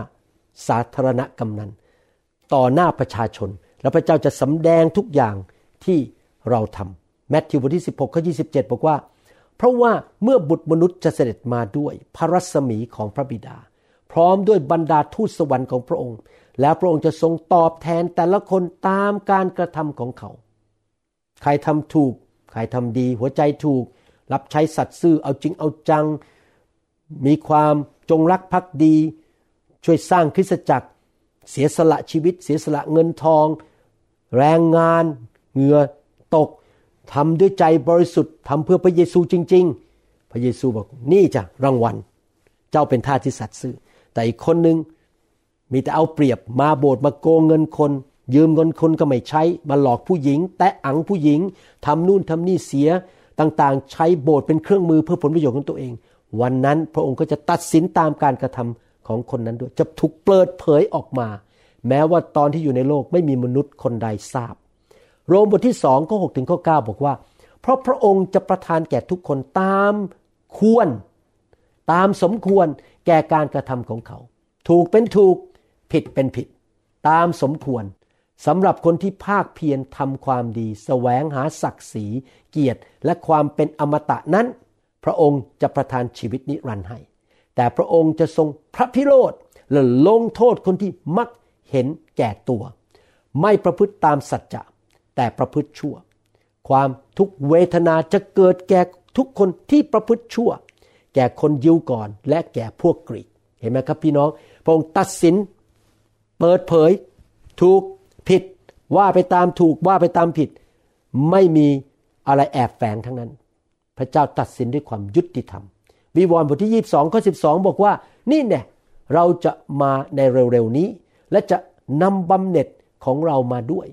สาธารณกำนัน ต่อหน้าประชาชน และพระเจ้าจะสำแดงทุกอย่างที่ เราทำแมทธิวบทที่ 16ข้อ27 บอกว่า เพราะว่าเมื่อบุตรมนุษย์จะเสด็จมาด้วยพระรัศมีของพระบิดา พร้อมด้วยบรรดาทูตสวรรค์ของพระองค์ แล้วพระองค์จะทรงตอบแทนแต่ละคนตามการกระทำของเขา ใครทำถูก ใครทำดี หัวใจถูก รับใช้สัตว์ซื่อเอาจริงเอาจัง มีความจงรักภักดี ช่วยสร้างคริสตจักร เสียสละชีวิต เสียสละเงินทอง แรงงาน เหงื่อ ตกทำด้วยใจบริสุทธิ์ทำเพื่อพระเยซูจริง ๆ พระเยซูบอกนี่จ้ะรางวัล เจ้าเป็นท่าที่สัตย์ซื่อ แต่อีกคนหนึ่งมีแต่เอาเปรียบมาโบสถ์มาโกงเงินคน ยืมเงินคนก็ไม่ใช้ มาหลอกผู้หญิง แตะอังผู้หญิงทำนู่นทำนี่เสียต่างๆ ใช้โบสถ์เป็นเครื่องมือเพื่อผลประโยชน์ของตัวเอง วันนั้นพระองค์ก็จะตัดสินตามการกระทำของคนนั้นด้วยจะถูกเปิดเผยออกมา แม้ว่าตอนที่อยู่ในโลกไม่มีมนุษย์คนใดทราบ โรมบทที่สองข้อหถึงข้อ9บอกว่า เพราะพระองค์จะประทานแก่ทุกคนตามควร ตามสมควรแก่การกระทำของเขา ถูกเป็นถูกผิดเป็นผิด ตามสมควรสำหรับคนที่ภาคเพียรทำความดีสแสวงหาศักดิ์ศรี เกียรติและความเป็นอมตะนั้น พระองค์จะประทานชีวิตนิรันดร์ให้ แต่พระองค์จะทรงพระพิโรธและลงโทษคนที่มักเห็นแก่ตัว ไม่ประพฤติตามสัจจะ แต่ประพฤติชั่ว ความทุกเวทนาจะเกิดแก่ทุกคนที่ประพฤติชั่ว แก่คนยิวก่อนและแก่พวกกรีก เห็นไหมครับพี่น้องพระองค์ตัดสิน เปิดเผย ถูกผิด ว่าไปตามถูกว่าไปตามผิด ไม่มีอะไรแอบแฝงทั้งนั้น พระเจ้าตัดสินด้วยความยุติธรรม วิวรณ์บทที่ 22ข้อ12 บอกว่า นี่แน่เราจะมาในเร็วๆนี้ และจะนำบำเหน็จของเรามาด้วย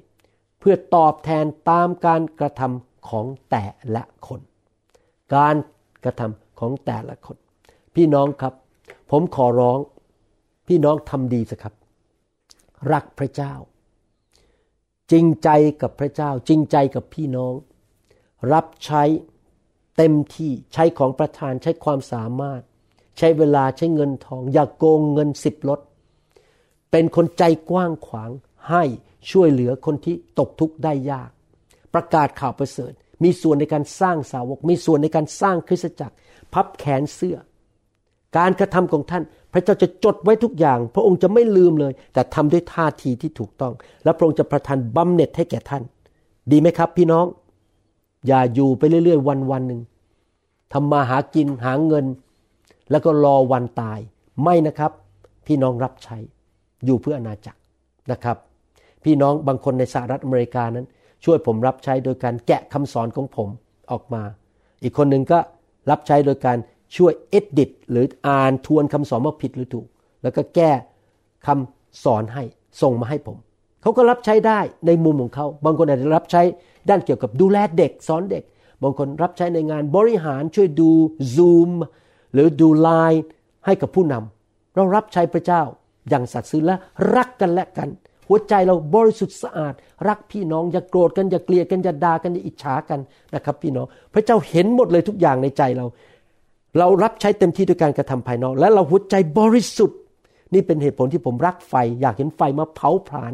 เพื่อตอบแทนตามการกระทำของแต่ละคน การกระทำของแต่ละคน พี่น้องครับ ผมขอร้อง พี่น้องทำดีสิครับ รักพระเจ้า จริงใจกับพระเจ้า จริงใจกับพี่น้อง รับใช้เต็มที่ใช้ของประทานใช้ความสามารถ ใช้เวลาใช้เงินทอง อย่ากโกงเงินสิบลดเป็นคนใจกว้างขวางให้ ช่วยเหลือคนที่ตกทุกข์ได้ยาก ประกาศข่าวประเสริฐ มีส่วนในการสร้างสาวก มีส่วนในการสร้างคริสตจักร พับแขนเสื้อ การกระทำของท่าน พระเจ้าจะจดไว้ทุกอย่าง พระองค์จะไม่ลืมเลย แต่ทำด้วยท่าทีที่ถูกต้อง และพระองค์จะประทานบำเหน็จให้แก่ท่าน ดีไหมครับ พี่น้อง อย่าอยู่ไปเรื่อยๆ วันวันหนึ่งทำมาหากินหาเงิน แล้วก็รอวันตาย ไม่นะครับ พี่น้องรับใช้อยู่เพื่ออนาจักรนะครับ พี่น้องบางคนในสหรัฐอเมริกานั้น ช่วยผมรับใช้โดยการแกะคำสอนของผมออกมา อีกคนหนึ่งก็รับใช้โดยการช่วยเอ็ดดิตหรืออ่านทวนคำสอนว่าผิดหรือถูก แล้วก็แก้คำสอนให้ส่งมาให้ผม เขาก็รับใช้ได้ในมุมของเขา บางคนอาจจะรับใช้ด้านเกี่ยวกับดูแลเด็กสอนเด็ก บางคนรับใช้ในงานบริหารช่วยดู Zoom หรือดูไลน์ให้กับผู้นำเรารับใช้พระเจ้าอย่างสัตย์ซื่อและรักกันและกัน หัวใจเราบริสุทธิ์สะอาด รักพี่น้องอย่าโกรธกันอย่าเกลียดกันอย่าด่ากันอย่าอิจฉากันนะครับพี่น้อง พระเจ้าเห็นหมดเลยทุกอย่างในใจเรา เรารับใช้เต็มที่ด้วยการกระทำภายนอก และเราหัวใจบริสุทธิ์ นี่เป็นเหตุผลที่ผมรักไฟ อยากเห็นไฟมาเผาผลาญ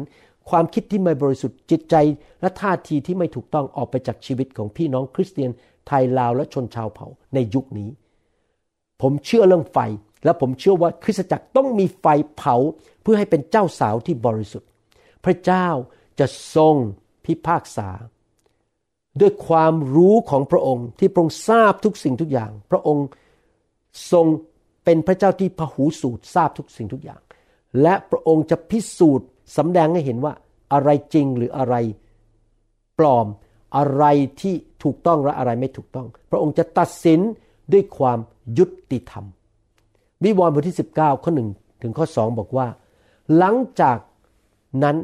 ความคิดที่ไม่บริสุทธิ์จิตใจ และท่าทีที่ไม่ถูกต้องออกไปจากชีวิตของพี่น้องคริสเตียนไทยลาวและชนชาวเผ่าในยุคนี้ ผมเชื่อเรื่องไฟและผมเชื่อว่าคริสตจักรต้องมีไฟเผาเพื่อให้เป็นเจ้าสาวที่บริสุทธิ์ พระเจ้าจะทรงพิพากษา ด้วยความรู้ของพระองค์ที่พระองค์ทราบทุกสิ่งทุกอย่าง พระองค์ทรงเป็นพระเจ้าที่พหูสูตรทราบทุกสิ่งทุกอย่าง และพระองค์จะพิสูจน์สำแดงให้เห็นว่าอะไรจริงหรืออะไรปลอมอะไรที่ถูกต้องและอะไรไม่ถูกต้อง พระองค์จะตัดสินด้วยความยุติธรรม วิวรณ์บทที่ 19 ข้อหนึ่งถึงข้อสองบอกว่า หลังจากนั้น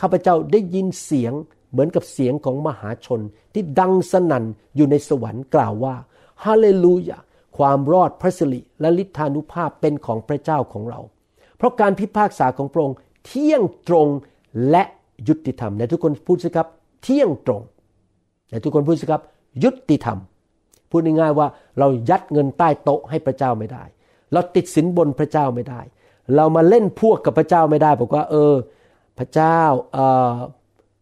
ข้าพเจ้าได้ยินเสียงเหมือนกับเสียงของมหาชนที่ดังสนั่นอยู่ในสวรรค์กล่าวว่าฮาเลลูยาความรอดพระสิริและฤทธานุภาพเป็นของพระเจ้าของเรา เพราะการพิพากษาของพระองค์เที่ยงตรงและยุติธรรมในทุกคนพูดสิครับ เที่ยงตรงในทุกคนพูดสิครับ ยุติธรรม พูดง่ายๆว่าเรายัดเงินใต้โต๊ะให้พระเจ้าไม่ได้ เราติดสินบนพระเจ้าไม่ได้ เรามาเล่นพวกกับพระเจ้าไม่ได้ บอกว่า เออ พระเจ้าเออ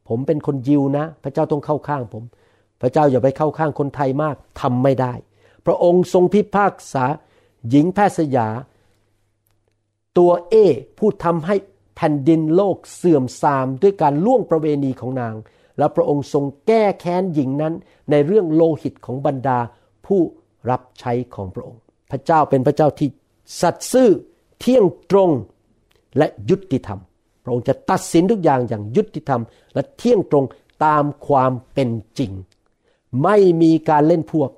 ผมเป็นคนยิวนะ พระเจ้าต้องเข้าข้างผม พระเจ้าอย่าไปเข้าข้างคนไทยมากทำไม่ได้ พระองค์ทรงพิพากษาหญิงแพทย์สยา ตัวเอผู้ทำให้แผ่นดินโลกเสื่อมทรามด้วยการล่วงประเวณีของนาง และพระองค์ทรงแก้แค้นหญิงนั้นในเรื่องโลหิตของบรรดาผู้รับใช้ของพระองค์ พระเจ้าเป็นพระเจ้าที่สัตย์ซื่อเที่ยงตรงและยุติธรรม ระองค์จะตัดสินทุกอย่างอย่างยุติธรรม และเที่ยงตรงตามความเป็นจริง ไม่มีการเล่นพวก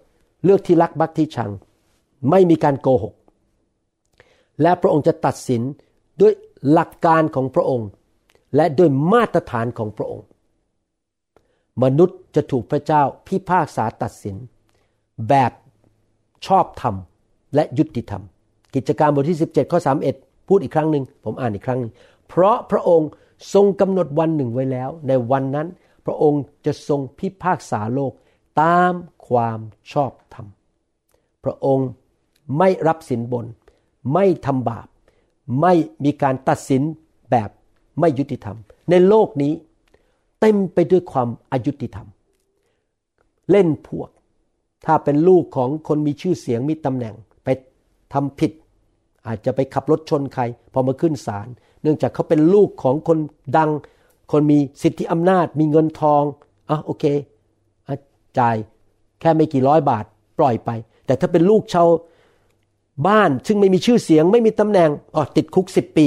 เลือกที่รักบักที่ชัง ไม่มีการโกหก และพระองค์จะตัดสินด้วยหลักการของพระองค์ และด้วยมาตรฐานของพระองค์ มนุษย์จะถูกพระเจ้าพิพากษาตัดสิน แบบชอบธรรมและยุติธรรม กิจการบทที่ 17 ข้อ 31 พูดอีกครั้งหนึ่งผมอ่านอีกครั้งนึง เพราะพระองค์ทรงกำหนดวันหนึ่งไว้แล้ว ในวันนั้นพระองค์จะทรงพิพากษาโลกตามความชอบธรรม พระองค์ไม่รับสินบน ไม่ทำบาป ไม่มีการตัดสินแบบไม่ยุติธรรม ในโลกนี้เต็มไปด้วยความอายุติธรรม เล่นพวก ถ้าเป็นลูกของคนมีชื่อเสียงมีตำแหน่งไปทำผิด อาจจะไปขับรถชนใคร พอมาขึ้นศาล เนื่องจากเขาเป็นลูกของคนดัง คนมีสิทธิอำนาจ มีเงินทองอะโอเคจ่ายแค่ไม่กี่ร้อยบาทปล่อยไป แต่ถ้าเป็นลูกชาวบ้านซึ่งไม่มีชื่อเสียง ไม่มีตำแหน่งอ๋อติดคุกสิบปี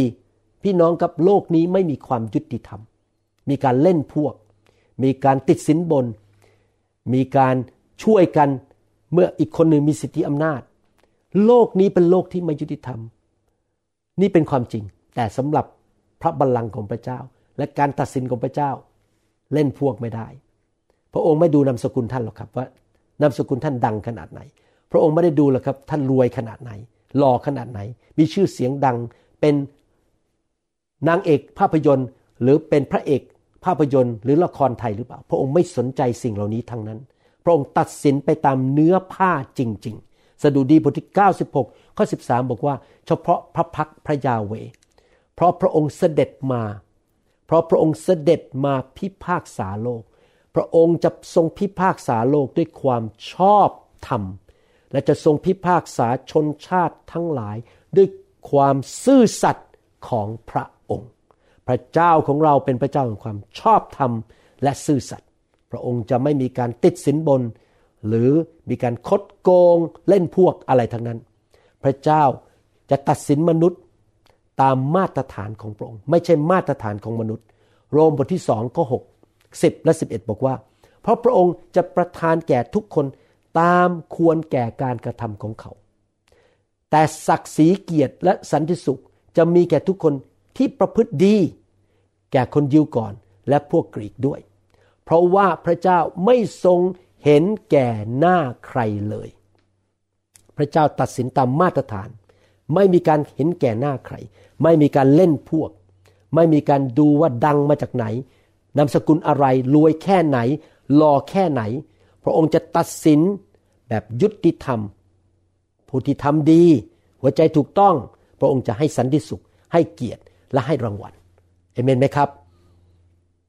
พี่น้องกับโลกนี้ไม่มีความยุติธรรม มีการเล่นพวก มีการติดสินบน มีการช่วยกันเมื่ออีกคนหนึ่งมีสิทธิอำนาจ โลกนี้เป็นโลกที่ไม่ยุติธรรม นี่เป็นความจริง แต่สำหรับพระบัลลังก์ของพระเจ้า และการตัดสินของพระเจ้า เล่นพวกไม่ได้ พระองค์ไม่ดูนามสกุลท่านหรอกครับว่านามสกุลท่านดังขนาดไหน พระองค์ไม่ได้ดูหรอกครับ ท่านรวยขนาดไหนหล่อขนาดไหน มีชื่อเสียงดังเป็นนางเอกภาพยนตร์ หรือเป็นพระเอกภาพยนตร์หรือละครไทยหรือเปล่า พระองค์ไม่สนใจสิ่งเหล่านี้ทั้งนั้น พระองค์ตัดสินไปตามเนื้อผ้าจริง ๆ สดุดีบทที่ 96 ข้อ 13 บอกว่า เฉพาะพระพักพระยาเว เพราะพระองค์เสด็จมา เพราะพระองค์เสด็จมาพิพากษาโลก พระองค์จะทรงพิพากษาโลกด้วยความชอบธรรม และจะทรงพิพากษาชนชาติทั้งหลายด้วยความซื่อสัตย์ของพระองค์ พระเจ้าของเราเป็นพระเจ้าแห่งความชอบธรรมและซื่อสัตย์ พระองค์จะไม่มีการติดสินบน หรือมีการคดโกงเล่นพวกอะไรทั้งนั้น พระเจ้าจะตัดสินมนุษย์ ตามมาตรฐานของพระองค์ ไม่ใช่มาตรฐานของมนุษย์ โรมบทที่สองข้อหกสิบและสิบเอ็ดบอกว่า เพราะพระองค์จะประทานแก่ทุกคนตามควรแก่การกระทำของเขา แต่ศักดิ์ศรีเกียรติและสันติสุขจะมีแก่ทุกคนที่ประพฤติดี แก่คนยิวก่อนและพวกกรีกด้วย เพราะว่าพระเจ้าไม่ทรงเห็นแก่หน้าใครเลย พระเจ้าตัดสินตามมาตรฐาน ไม่มีการเห็นแก่หน้าใคร ไม่มีการเล่นพวก ไม่มีการดูว่าดังมาจากไหนนามสกุลอะไรรวยแค่ไหนหล่อแค่ไหน พระองค์จะตัดสินแบบยุติธรรม ผู้ที่ทำดี หัวใจถูกต้อง พระองค์จะให้สันติสุข ให้เกียรติและให้รางวัลเอเมนไหมครับ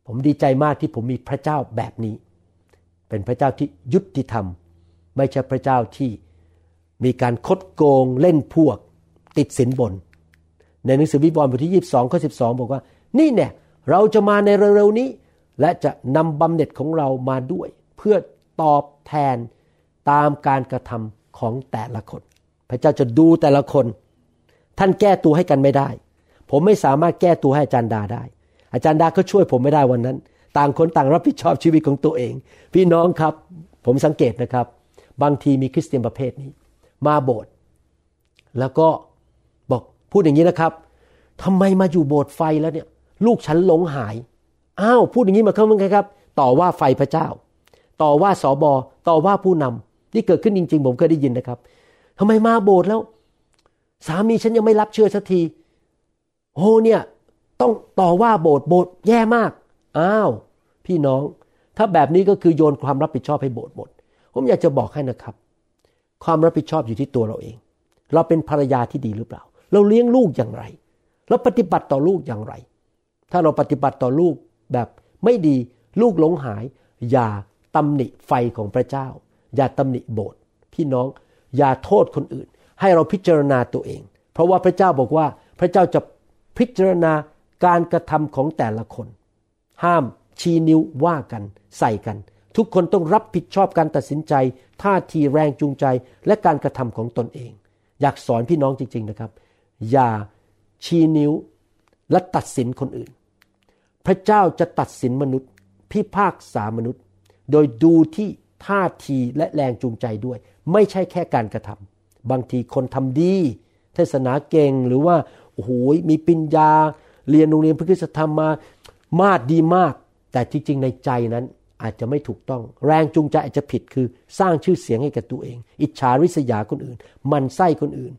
ผมดีใจมากที่ผมมีพระเจ้าแบบนี้ เป็นพระเจ้าที่ยุติธรรม ไม่ใช่พระเจ้าที่มีการคดโกงเล่นพวก ติดสินบน ในหนังสือวิวรณ์บทที่ 22ข้อ12 บอกว่า นี่เนี่ยเราจะมาในเร็วๆนี้ และจะนำบำเหน็จของเรามาด้วย เพื่อตอบแทนตามการกระทำของแต่ละคน พระเจ้าจะดูแต่ละคน ท่านแก้ตัวให้กันไม่ได้ ผมไม่สามารถแก้ตัวให้อาจารย์ดาได้ อาจารย์ดาก็ช่วยผมไม่ได้วันนั้น ต่างคนต่างรับผิดชอบชีวิตของตัวเอง พี่น้องครับผมสังเกตนะครับ บางทีมีคริสเตียนประเภทนี้ มาโบสถ์แล้วก็ พูดอย่างนี้นะครับทำไมมาอยู่โบสถ์ไฟแล้วเนี่ย ลูกฉันหลงหาย อ้าวพูดอย่างนี้มาเข้ามึงครับ ต่อว่าไฟพระเจ้า ต่อว่าสอบอต่อว่าผู้นำนี่เกิดขึ้นจริง ๆ ผมเคยได้ยินนะครับทำไมมาโบสถ์แล้ว สามีฉันยังไม่รับเชื่อสักทีโอ้เนี่ย ต้องต่อว่าโบสถ์โบสถ์แย่มาก อ้าว พี่น้อง ถ้าแบบนี้ก็คือโยนความรับผิดชอบให้โบสถ์หมด ผมอยากจะบอกให้นะครับ ความรับผิดชอบอยู่ที่ตัวเราเอง เราเป็นภรรยาที่ดีหรือเปล่า เราเลี้ยงลูกอย่างไร เราปฏิบัติต่อลูกอย่างไร ถ้าเราปฏิบัติต่อลูกแบบไม่ดีลูกหลงหาย อย่าตำหนิไฟของพระเจ้า อย่าตำหนิโบสถ์พี่น้องอย่าโทษคนอื่น ให้เราพิจารณาตัวเอง เพราะว่าพระเจ้าบอกว่าพระเจ้าจะพิจารณาการกระทำของแต่ละคน ห้ามชี้นิ้วว่ากัน ใส่กัน ทุกคนต้องรับผิดชอบการตัดสินใจ ท่าทีแรงจูงใจและการกระทำของตนเอง อยากสอนพี่น้องจริง ๆนะครับ อย่าชี้นิ้วและตัดสินคนอื่น พระเจ้าจะตัดสินมนุษย์ พิพากษามนุษย์ โดยดูที่ท่าทีและแรงจูงใจด้วย ไม่ใช่แค่การกระทำบางทีคนทำดี เทศนาเก่งหรือว่าโอ้โหมีปัญญา เรียนโรงเรียนพระคุณธรรมมามาดดีมาก แต่จริงๆในใจนั้นอาจจะไม่ถูกต้อง แรงจูงใจอาจจะผิดคือสร้างชื่อเสียงให้กับตัวเอง อิจฉาริษยาคนอื่น มันไส้คนอื่น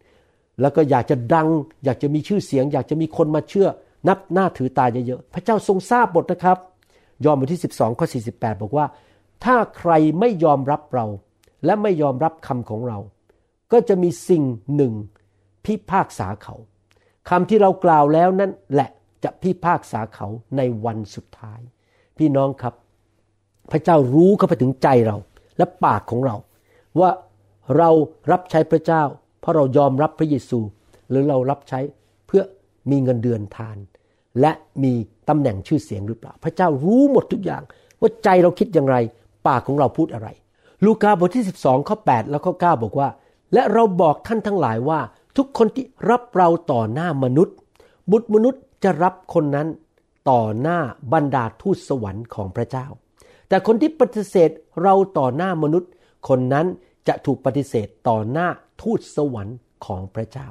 แล้วก็อยากจะดัง อยากจะมีชื่อเสียง อยากจะมีคนมาเชื่อ นับหน้าถือตาเยอะๆพระเจ้าทรงทราบบทนะครับ ยอห์นบทที่ 12ข้อ48 บอกว่า ถ้าใครไม่ยอมรับเรา และไม่ยอมรับคำของเรา ก็จะมีสิ่งหนึ่ง พิพากษาเขาคำที่เรากล่าวแล้วนั่นแหละจะพิพากษาเขาในวันสุดท้าย พี่น้องครับ พระเจ้ารู้เข้าไปถึงใจเราและปากของเรา ว่าเรารับใช้พระเจ้า เพราะเรายอมรับพระเยซู หรือเรารับใช้เพื่อมีเงินเดือนทาน และมีตำแหน่งชื่อเสียงหรือเปล่า พระเจ้ารู้หมดทุกอย่าง ว่าใจเราคิดอย่างไร ปากของเราพูดอะไร ลูกาบทที่ 12ข้อ8แล้วข้อ9บอกว่า และเราบอกท่านทั้งหลายว่า ทุกคนที่รับเราต่อหน้ามนุษย์ บุตรมนุษย์จะรับคนนั้นต่อหน้าบรรดาทูตสวรรค์ของพระเจ้า แต่คนที่ปฏิเสธเราต่อหน้ามนุษย์ คนนั้น จะถูกปฏิเสธต่อหน้าทูตสวรรค์ของพระเจ้า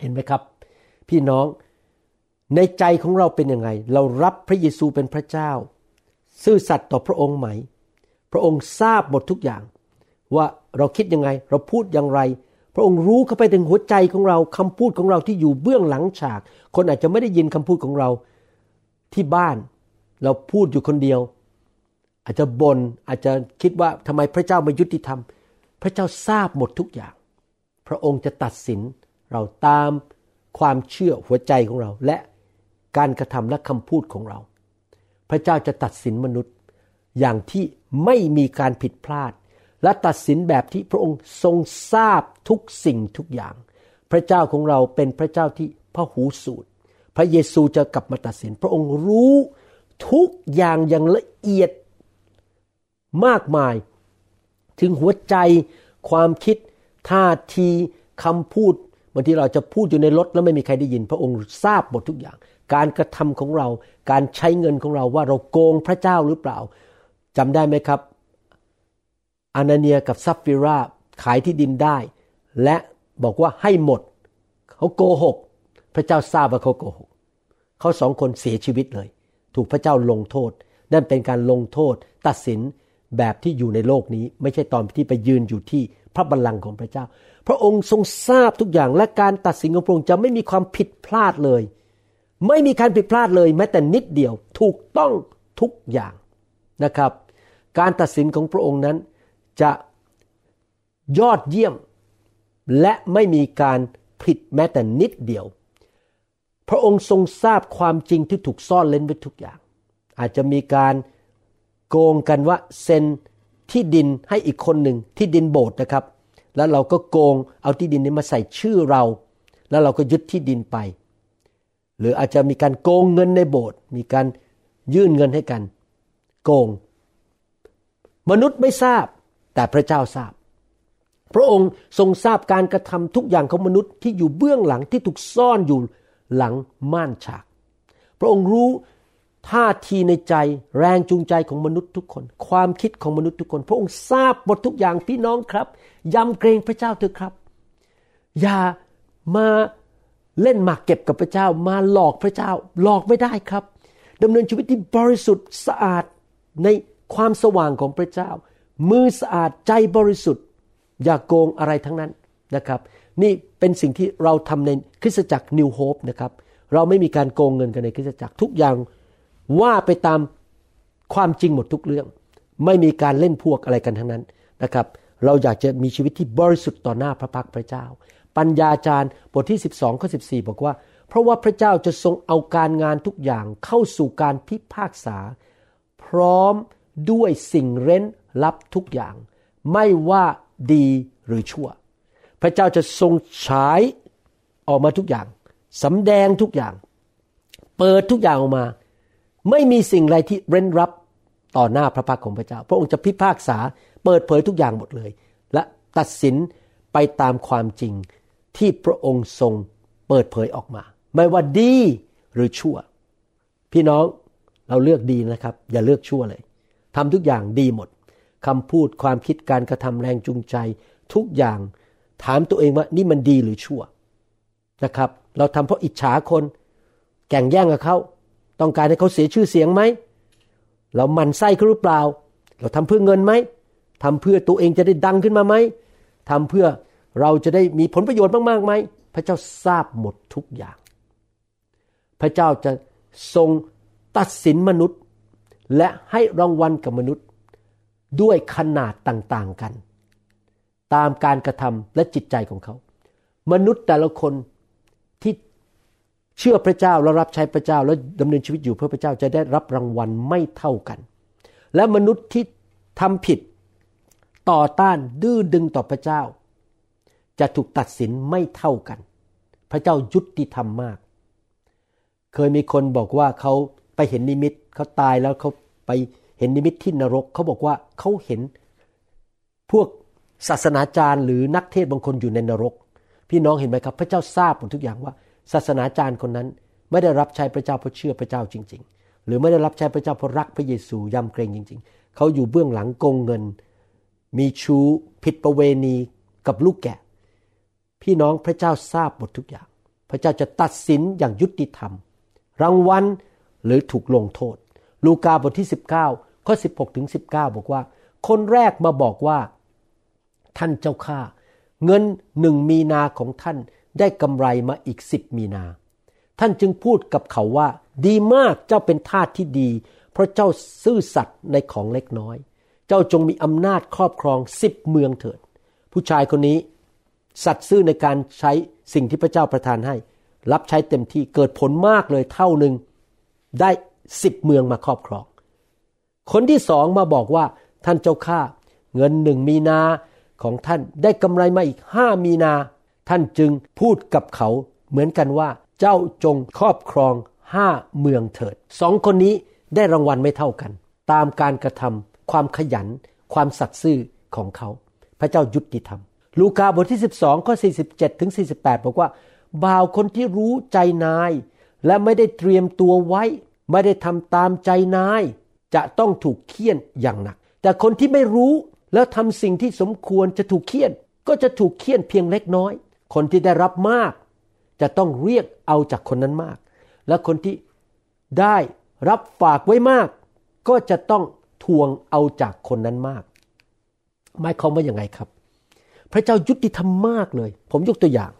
เห็นไหมครับ พี่น้องในใจของเราเป็นยังไง เรารับพระเยซูเป็นพระเจ้า ซื่อสัตย์ต่อพระองค์ไหม พระองค์ทราบหมดทุกอย่าง ว่าเราคิดยังไง เราพูดอย่างไร พระองค์รู้เข้าไปถึงหัวใจของเราคำพูดของเราที่อยู่เบื้องหลังฉาก คนอาจจะไม่ได้ยินคำพูดของเราที่บ้าน เราพูดอยู่คนเดียว อาจจะบน่นอาจจะคิดว่าทำไมพระเจ้าไม่ยุติธรรม พระเจ้าทราบหมดทุกอย่าง พระองค์จะตัดสินเราตามความเชื่อหัวใจของเรา และการกระทำและคำพูดของเรา พระเจ้าจะตัดสินมนุษย์อย่างที่ไม่มีการผิดพลาด และตัดสินแบบที่พระองค์ทรงทราบทุกสิ่งทุกอย่าง พระเจ้าของเราเป็นพระเจ้าที่พระหูสูตร พระเยซูจะกลับมาตัดสิน พระองค์รู้ทุกอย่างอย่างละเอียดมากมาย ถึงหัวใจความคิดท่าทีคำพูดบางทีเราจะพูดอยู่ในรถแล้วไม่มีใครได้ยิน พระองค์ทราบหมดทุกอย่าง การกระทำของเรา การใช้เงินของเราว่าเราโกงพระเจ้าหรือเปล่าจำได้ไหมครับ อานาเนียกับซัฟฟิราขายที่ดินได้ และบอกว่าให้หมด เขาโกหก พระเจ้าทราบว่าเขาโกหก เขาสองคนเสียชีวิตเลย ถูกพระเจ้าลงโทษ นั่นเป็นการลงโทษ ตัดสิน แบบที่อยู่ในโลกนี้ ไม่ใช่ตอนที่ไปยืนอยู่ที่พระบัลลังก์ของพระเจ้า พระองค์ทรงทราบทุกอย่างและการตัดสินของพระองค์จะไม่มีความผิดพลาดเลย ไม่มีการผิดพลาดเลยแม้แต่นิดเดียวถูกต้องทุกอย่างนะครับ การตัดสินของพระองค์นั้นจะยอดเยี่ยม และไม่มีการผิดแม้แต่นิดเดียว พระองค์ทรงทราบความจริงที่ถูกซ่อนเล้นไว้ทุกอย่าง อาจจะมีการ โกงกันว่าเซ็นที่ดินให้อีกคนหนึ่งที่ดินโบสถ์นะครับ แล้วเราก็โกงเอาที่ดินนี้มาใส่ชื่อเรา แล้วเราก็ยึดที่ดินไป หรืออาจจะมีการโกงเงินในโบสถ์มีการยื่นเงินให้กัน โกง มนุษย์ไม่ทราบแต่พระเจ้าทราบ พระองค์ทรงทราบการกระทำทุกอย่างของมนุษย์ที่อยู่เบื้องหลังที่ถูกซ่อนอยู่หลังม่านฉาก พระองค์รู้ ท่าทีในใจแรงจูงใจของมนุษย์ทุกคน ความคิดของมนุษย์ทุกคน พระองค์ทราบหมดทุกอย่างพี่น้องครับยำเกรงพระเจ้าเถอะครับ อย่ามาเล่นหมากเก็บกับพระเจ้า มาหลอกพระเจ้า หลอกไม่ได้ครับดำเนินชีวิตที่บริสุทธิ์สะอาดในความสว่างของพระเจ้า มือสะอาดใจบริสุทธิ์ อย่าโกงอะไรทั้งนั้นนะครับ นี่เป็นสิ่งที่เราทำในคริสตจักรนิวโฮปนะครับเราไม่มีการโกงเงินกันในคริสตจักรทุกอย่าง ว่าไปตามความจริงหมดทุกเรื่อง ไม่มีการเล่นพวกอะไรกันทั้งนั้นนะครับ เราอยากจะมีชีวิตที่บริสุทธิ์ต่อหน้าพระพักพระเจ้า ปัญญาจารย์บทที่ 12ข้อ14บอกว่า เพราะว่าพระเจ้าจะทรงเอาการงานทุกอย่างเข้าสู่การพิพากษา พร้อมด้วยสิ่งเร้นลับทุกอย่าง ไม่ว่าดีหรือชั่ว พระเจ้าจะทรงฉายออกมาทุกอย่างสำแดงทุกอย่าง เปิดทุกอย่างออกมา ไม่มีสิ่งใดที่เร้นรับต่อหน้าพระพักของพระเจ้า พระองค์จะพิพากษาเปิดเผยทุกอย่างหมดเลย และตัดสินไปตามความจริงที่พระองค์ทรงเปิดเผยออกมา ไม่ว่าดีหรือชั่ว พี่น้องเราเลือกดีนะครับ อย่าเลือกชั่วเลยทำทุกอย่างดีหมดคำพูดความคิดการกระทำแรงจูงใจ ทุกอย่างถามตัวเองว่านี่มันดีหรือชั่วนะครับ เราทำเพราะอิจฉาคน แก่งแย่งกับเขา ต้องการให้เขาเสียชื่อเสียงไหม เราหมั่นไส้เขาหรือเปล่า เราทำเพื่อเงินไหมทำเพื่อตัวเองจะได้ดังขึ้นมาไหมทำเพื่อเราจะได้มีผลประโยชน์มากๆไหม พระเจ้าทราบหมดทุกอย่าง พระเจ้าจะทรงตัดสินมนุษย์ และให้รางวัลกับมนุษย์ด้วยขนาดต่างๆกัน ตามการกระทำและจิตใจของเขา มนุษย์แต่ละคน เชื่อพระเจ้าและรับใช้พระเจ้าและดำเนินชีวิตอยู่เพื่อพระเจ้าจะได้รับรางวัลไม่เท่ากัน และมนุษย์ที่ทำผิดต่อต้านดื้อดึงต่อพระเจ้า จะถูกตัดสินไม่เท่ากัน พระเจ้ายุติธรรมมาก เคยมีคนบอกว่าเขาไปเห็นนิมิตเขาตายแล้วเขาไปเห็นนิมิตที่นรกเขาบอกว่าเขาเห็นพวกศาสนาจารย์หรือนักเทศบางคนอยู่ในนรก พี่น้องเห็นไหมครับ พระเจ้าทราบหมดทุกอย่างว่า ศาสนาจารย์คนนั้น ไม่ได้รับใช้พระเจ้าเพราะเชื่อพระเจ้าจริง ๆ หรือไม่ได้รับใช้พระเจ้าเพราะรักพระเยซูยำเกรงจริง ๆ เขาอยู่เบื้องหลังโกงเงิน มีชู้ผิดประเวณีกับลูกแกะ พี่น้องพระเจ้าทราบหมดทุกอย่าง พระเจ้าจะตัดสินอย่างยุติธรรม รางวัลหรือถูกลงโทษ ลูกาบทที่ 19ข้อ16ถึง19 บอกว่า คนแรกมาบอกว่า ท่านเจ้าข้าเงินหนึ่งมีนาของท่าน ได้กำไรมาอีกสิบมีนา ท่านจึงพูดกับเขาว่า ดีมากเจ้าเป็นทาสที่ดี เพราะเจ้าซื่อสัตย์ในของเล็กน้อย เจ้าจงมีอำนาจครอบครองสิบเมืองเถิด ผู้ชายคนนี้ สัตย์ซื่อในการใช้สิ่งที่พระเจ้าประทานให้ รับใช้เต็มที่เกิดผลมากเลยเท่าหนึ่งได้สิบเมืองมาครอบครอง คนที่สองมาบอกว่าท่านเจ้าข้าเงินหนึ่งมีนาของท่านได้กำไรมาอีกห้ามีนา ท่านจึงพูดกับเขาเหมือนกันว่าเจ้าจงครอบครองห้าเมืองเถิดสองคนนี้ได้รางวัลไม่เท่ากัน ตามการกระทำความขยัน ความสัตย์ซื่อของเขา พระเจ้ายุติธรรม ลูกาบทที่ 12ข้อ47ถึง48 บอกว่า บ่าวคนที่รู้ใจนาย และไม่ได้เตรียมตัวไว้ ไม่ได้ทำตามใจนาย จะต้องถูกเคี่ยนอย่างหนัก แต่คนที่ไม่รู้แล้วทำสิ่งที่สมควรจะถูกเคี่ยน ก็จะถูกเคี่ยนเพียงเล็กน้อย คนที่ได้รับมาก จะต้องเรียกเอาจากคนนั้นมาก และคนที่ได้รับฝากไว้มาก ก็จะต้องทวงเอาจากคนนั้นมากหมายความว่าอย่างไงครับ พระเจ้ายุติธรรมมากเลย ผมยกตัวอย่าง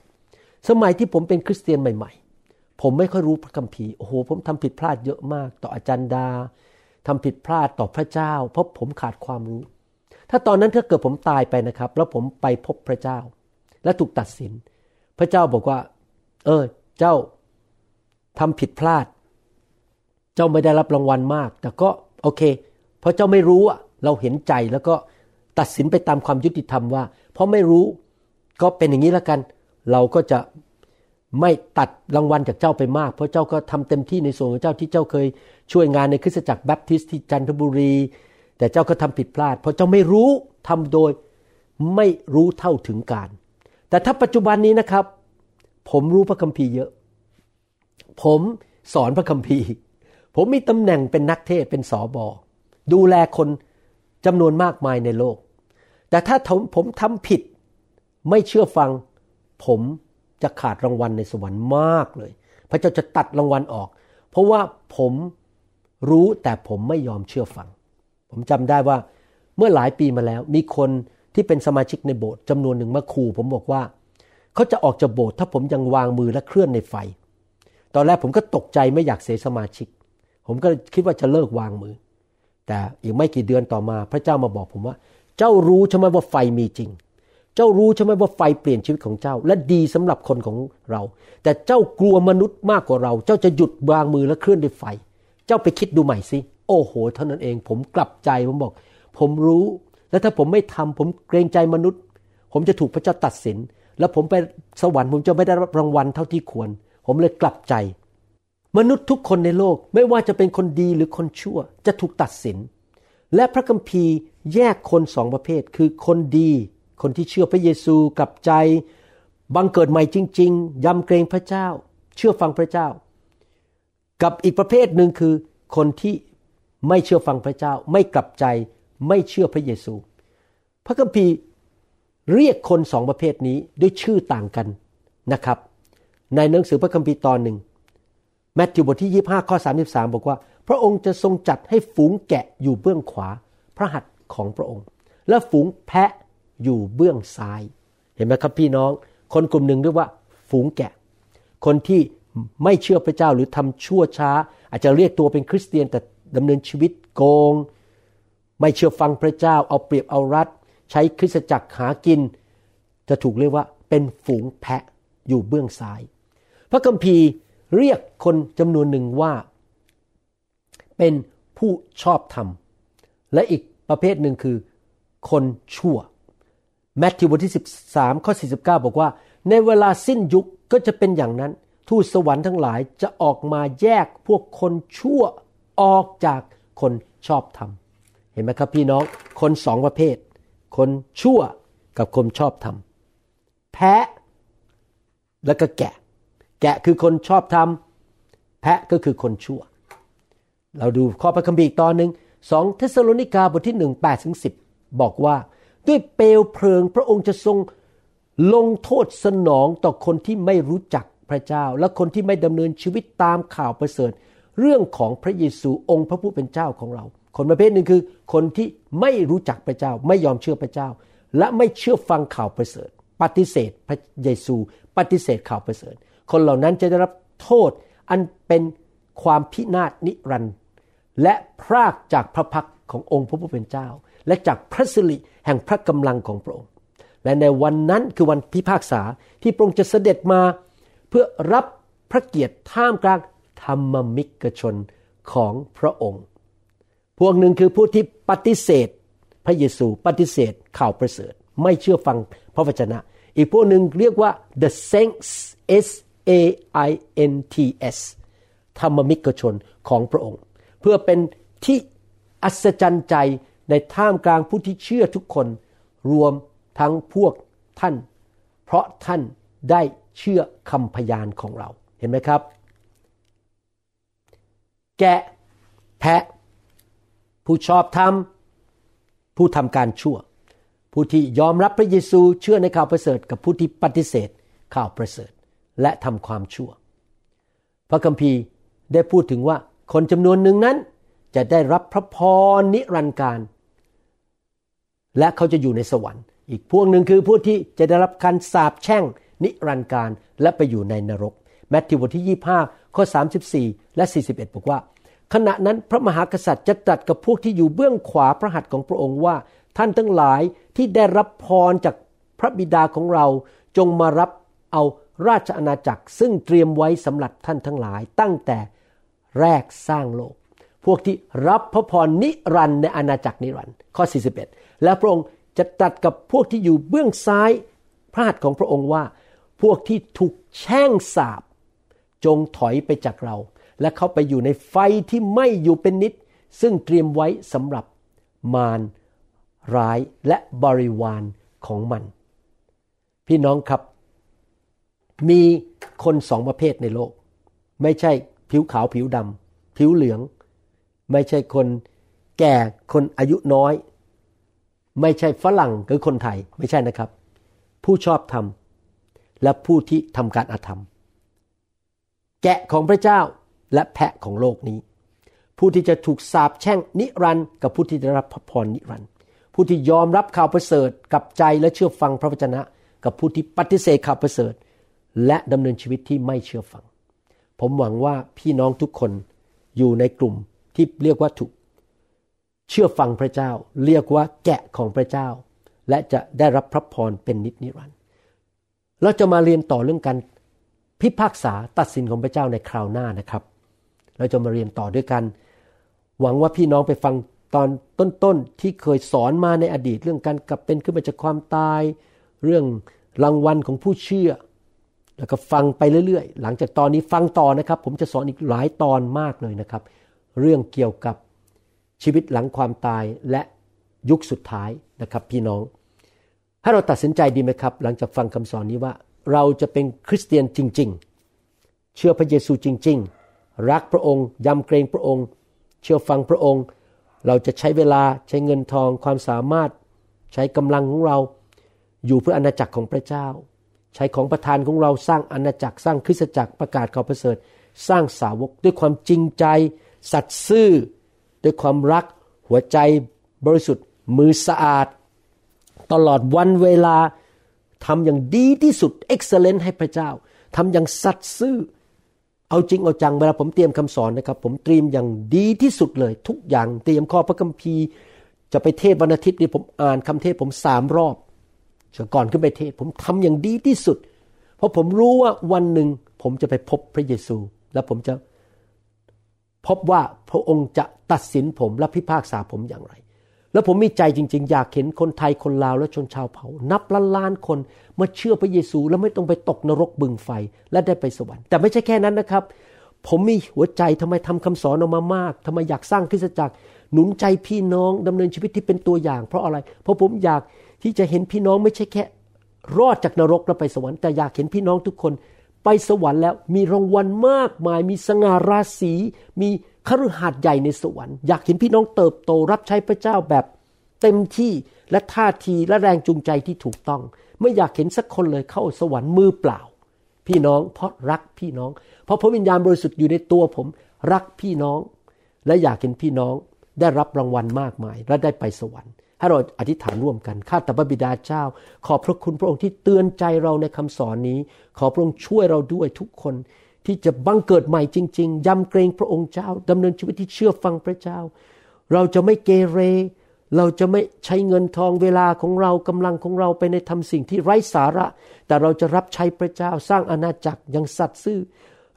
สมัยที่ผมเป็นคริสเตียนใหม่ ๆ ผมไม่ค่อยรู้พระคัมภีร์โอ้โหผมทำผิดพลาดเยอะมาก ต่ออาจารย์ดาทำผิดพลาดต่อพระเจ้า เพราะผมขาดความรู้ ถ้าตอนนั้นถ้าเกิดผมตายไปนะครับ แล้วผมไปพบพระเจ้า และถูกตัดสิน พระเจ้าบอกว่า เออ เจ้าทำผิดพลาด เจ้าไม่ได้รับรางวัลมาก แต่ก็โอเค เพราะเจ้าไม่รู้อะเราเห็นใจแล้วก็ตัดสินไปตามความยุติธรรมว่า เพราะไม่รู้ก็เป็นอย่างนี้แล้วกัน เราก็จะไม่ตัดรางวัลจากเจ้าไปมาก เพราะเจ้าก็ทำเต็มที่ในส่วนของเจ้าที่เจ้าเคยช่วยงานในคริสตจักรแบปทิสต์ที่จันทบุรี แต่เจ้าก็ทำผิดพลาด เพราะเจ้าไม่รู้ทำโดยไม่รู้เท่าถึงการ แต่ถ้าปัจจุบันนี้นะครับ ผมรู้พระคัมภีร์เยอะ ผมสอนพระคัมภีร์ ผมมีตำแหน่งเป็นนักเทศเป็นสอบอดูแลคนจำนวนมากมายในโลก แต่ถ้าผมผมทำผิดไม่เชื่อฟัง ผมจะขาดรางวัลในสวรรค์มากเลย พระเจ้าจะตัดรางวัลออก เพราะว่าผมรู้แต่ผมไม่ยอมเชื่อฟัง ผมจำได้ว่าเมื่อหลายปีมาแล้วมีคน ที่เป็นสมาชิกในโบสถ์จำนวนหนึ่งมาขู่ผมบอกว่า เขาจะออกจากโบสถ์ถ้าผมยังวางมือและเคลื่อนในไฟ ตอนแรกผมก็ตกใจไม่อยากเสียสมาชิก ผมก็คิดว่าจะเลิกวางมือ แต่อีกไม่กี่เดือนต่อมาพระเจ้ามาบอกผมว่า เจ้ารู้ใช่ไหมว่าไฟมีจริง เจ้ารู้ใช่ไหมว่าไฟเปลี่ยนชีวิตของเจ้า และดีสำหรับคนของเรา แต่เจ้ากลัวมนุษย์มากกว่าเรา เจ้าจะหยุดวางมือและเคลื่อนด้วยไฟ เจ้าไปคิดดูใหม่สิโอ้โห เท่านั้นเอง ผมกลับใจผมบอก ผมรู้ และถ้าผมไม่ทำผมเกรงใจมนุษย์ ผมจะถูกพระเจ้าตัดสิน แล้วผมไปสวรรค์ผมจะไม่ได้รับรางวัลเท่าที่ควร ผมเลยกลับใจ มนุษย์ทุกคนในโลกไม่ว่าจะเป็นคนดีหรือคนชั่ว จะถูกตัดสิน และพระคัมภีร์แยกคนสองประเภท คือคนดี คนที่เชื่อพระเยซูกลับใจบังเกิดใหม่จริง ๆ ยำเกรงพระเจ้า เชื่อฟังพระเจ้า กับอีกประเภทหนึ่งคือ คนที่ไม่เชื่อฟังพระเจ้า ไม่กลับใจ ไม่เชื่อพระเยซู พระคัมภีร์เรียกคนสองประเภทนี้ด้วยชื่อต่างกันนะครับ ในหนังสือพระคัมภีร์ตอนหนึ่งแมทธิวบทที่ 25 ข้อ 33 บอกว่า พระองค์จะทรงจัดให้ฝูงแกะอยู่เบื้องขวาพระหัตถ์ของพระองค์ และฝูงแพะอยู่เบื้องซ้าย เห็นไหมครับพี่น้อง คนกลุ่มหนึ่งเรียกว่า ฝูงแกะ คนที่ไม่เชื่อพระเจ้าหรือทำชั่วช้า อาจจะเรียกตัวเป็นคริสเตียนแต่ดำเนินชีวิตโกง ไม่เชื่อฟังพระเจ้าเอาเปรียบเอารัด ใช้คริสตจักรหากิน จะถูกเรียกว่าเป็นฝูงแพะอยู่เบื้องซ้าย พระคัมภีร์เรียกคนจำนวนหนึ่งว่า เป็นผู้ชอบธรรม และอีกประเภทหนึ่งคือ คนชั่วแมทธิวบทที่ 13ข้อ49 บอกว่า ในเวลาสิ้นยุคก็จะเป็นอย่างนั้น ทูตสวรรค์ทั้งหลายจะออกมาแยกพวกคนชั่วออกจากคนชอบธรรม เห็นไหมครับพี่น้องคนสองประเภท คนชั่วกับคนชอบธรรม แพะแล้วก็แกะ แกะคือคนชอบธรรมแพะก็คือคนชั่ว เราดูข้อพระคัมภีร์ตอนหนึ่งสองเทสโลนิกาบทที่หนึ่งแปดถึงสิบบอกว่า ด้วยเปลวเพลิงพระองค์จะทรงลงโทษสนองต่อคนที่ไม่รู้จักพระเจ้า และคนที่ไม่ดำเนินชีวิตตามข่าวประเสริฐ เรื่องของพระเยซูองค์พระผู้เป็นเจ้าของเรา คนประเภทหนึ่งคือ คนที่ไม่รู้จักพระเจ้า ไม่ยอมเชื่อพระเจ้า และไม่เชื่อฟังข่าวประเสริฐ ปฏิเสธพระเยซู ปฏิเสธข่าวประเสริฐ คนเหล่านั้นจะได้รับโทษอันเป็นความพินาศนิรันดร์และพรากจากพระพักขององค์พระผู้เป็นเจ้า และจากพระสิริแห่งพระกำลังของพระองค์ และในวันนั้นคือวันพิพากษาที่พระองค์จะเสด็จมา เพื่อรับพระเกียรติท่ามกลางธรรมมิกชนของพระองค์ พวกหนึ่งคือผู้ที่ปฏิเสธ พระเยซูปฏิเสธข่าวประเสริฐ ไม่เชื่อฟังพระวจนะ อีกพวกหนึ่งเรียกว่า the saints S A I N T S ธรรมมิกชนของพระองค์ เพื่อเป็นที่อัศจรรย์ใจในท่ามกลางผู้ที่เชื่อทุกคน รวมทั้งพวกท่าน เพราะท่านได้เชื่อคำพยานของเรา เห็นไหมครับ แกะแพะ ผู้ชอบธรรม ผู้ทำการชั่ว ผู้ที่ยอมรับพระเยซูเชื่อในข่าวประเสริฐกับผู้ที่ปฏิเสธข่าวประเสริฐและทำความชั่ว พระคัมภีร์ได้พูดถึงว่าคนจำนวนหนึ่งนั้นจะได้รับพระพรนิรันดร์การ และเขาจะอยู่ในสวรรค์ อีกพวกหนึ่งคือผู้ที่จะได้รับการสาปแช่งนิรันดร์การและไปอยู่ในนรก แมทธิวบทที่ 25 ข้อ 34 และ 41 บอกว่า ขณะนั้นพระมหากษัตริย์จะตรัสกับพวกที่อยู่เบื้องขวาพระหัตถ์ของพระองค์ว่า ท่านทั้งหลายที่ได้รับพรจากพระบิดาของเราจงมารับเอาราชอาณาจักร ซึ่งเตรียมไว้สำหรับท่านทั้งหลายตั้งแต่แรกสร้างโลก พวกที่รับพระพรนิรันในอาณาจักรนิรันข้อ 41 และพระองค์จะตรัสกับพวกที่อยู่เบื้องซ้ายพระหัตถ์ของพระองค์ว่า พวกที่ถูกแช่งสาบ จงถอยไปจากเรา และเข้าไปอยู่ในไฟที่ไม่อยู่เป็นนิด ซึ่งเตรียมไว้สำหรับมารร้ายและบริวารของมัน พี่น้องครับ มีคนสองประเภทในโลก ไม่ใช่ผิวขาวผิวดำผิวเหลือง ไม่ใช่คนแก่คนอายุน้อย ไม่ใช่ฝรั่งหรือคนไทยไม่ใช่นะครับ ผู้ชอบธรรมและผู้ที่ทำการอาธรรม แกะของพระเจ้า และแพะของโลกนี้ ผู้ที่จะถูกสาปแช่งนิรันดร์กับผู้ที่ได้รับพระพรนิรันดร์ผู้ที่ยอมรับข่าวประเสริฐกับใจและเชื่อฟังพระวจนะ กับผู้ที่ปฏิเสธข่าวประเสริฐ และดำเนินชีวิตที่ไม่เชื่อฟัง ผมหวังว่าพี่น้องทุกคนอยู่ในกลุ่มที่เรียกว่าถูก เชื่อฟังพระเจ้า เรียกว่าแกะของพระเจ้า และจะได้รับพระพรเป็นนิจนิรันดร์เราจะมาเรียนต่อเรื่องการพิพากษาตัดสินของพระเจ้าในคราวหน้านะครับ เราจะมาเรียนต่อด้วยกัน หวังว่าพี่น้องไปฟังตอนต้นๆที่เคยสอนมาในอดีตเรื่องการกลับเป็นขึ้นมาจากความตาย เรื่องรางวัลของผู้เชื่อ แล้วก็ฟังไปเรื่อยๆ หลังจากตอนนี้ฟังต่อนะครับ ผมจะสอนอีกหลายตอนมากเลยนะครับ เรื่องเกี่ยวกับชีวิตหลังความตายและยุคสุดท้ายนะครับพี่น้อง ให้เราตัดสินใจดีไหมครับ หลังจากฟังคำสอนนี้ว่า เราจะเป็นคริสเตียนจริง ๆ เชื่อพระเยซูจริง ๆ รักพระองค์ยำเกรงพระองค์ เชื่อฟังพระองค์ เราจะใช้เวลาใช้เงินทองความสามารถ ใช้กำลังของเรา อยู่เพื่ออาณาจักรของพระเจ้า ใช้ของประทานของเราสร้างอาณาจักรสร้างคริสตจักรประกาศข่าวประเสริฐ สร้างสาวกด้วยความจริงใจ สัตย์ซื่อ ด้วยความรัก หัวใจบริสุทธิ์ มือสะอาด ตลอดวันเวลาทำอย่างดีที่สุด excellent ให้พระเจ้าทำอย่างสัตย์ซื่อ เอาจริงเอาจังเวลาผมเตรียมคำสอนนะครับ ผมเตรียมอย่างดีที่สุดเลย ทุกอย่างเตรียมข้อพระคัมภีร์ จะไปเทศวันอาทิตย์นี่ผมอ่านคำเทศผมสามรอบก่อนขึ้นไปเทศผมทำอย่างดีที่สุด เพราะผมรู้ว่าวันหนึ่งผมจะไปพบพระเยซู และผมจะพบว่าพระองค์จะตัดสินผมและพิพากษาผมอย่างไร แล้วผมมีใจจริง ๆ อยากเห็นคนไทยคนลาวและชนชาวเผ่า นับล้านล้านคนมาเชื่อพระเยซู แล้วไม่ต้องไปตกนรกบึงไฟและได้ไปสวรรค์แต่ไม่ใช่แค่นั้นนะครับ ผมมีหัวใจทำไมทำคำสอนออกมามากทำไมอยากสร้างคริสตจักร หนุนใจพี่น้องดำเนินชีวิตที่เป็นตัวอย่าง เพราะอะไร เพราะผมอยากที่จะเห็นพี่น้องไม่ใช่แค่ รอดจากนรกแล้วไปสวรรค์แต่อยากเห็นพี่น้องทุกคน ไปสวรรค์แล้วมีรางวัลมากมาย มีสง่าราศีมีคฤหาสน์ใหญ่ในสวรรค์อยากเห็นพี่น้องเติบโตรับใช้พระเจ้าแบบเต็มที่และท่าทีและแรงจูงใจที่ถูกต้อง ไม่อยากเห็นสักคนเลยเข้าสวรรค์มือเปล่า พี่น้องเพราะรักพี่น้อง เพราะพระวิญญาณบริสุทธิ์อยู่ในตัวผม รักพี่น้อง และอยากเห็นพี่น้องได้รับรางวัลมากมาย และได้ไปสวรรค์ ให้เราอธิษฐานร่วมกัน ข้าแต่พระบิดาเจ้า ขอบพระคุณพระองค์ที่เตือนใจเราในคำสอนนี้ ขอพระองค์ช่วยเราด้วยทุกคนที่จะบังเกิดใหม่จริง ๆ ยำเกรงพระองค์เจ้าดำเนินชีวิตที่เชื่อฟังพระเจ้า เราจะไม่เกเร เราจะไม่ใช้เงินทองเวลาของเรากำลังของเราไปในทำสิ่งที่ไร้สาระ แต่เราจะรับใช้พระเจ้าสร้างอาณาจักรอย่างสัตย์ซื่อ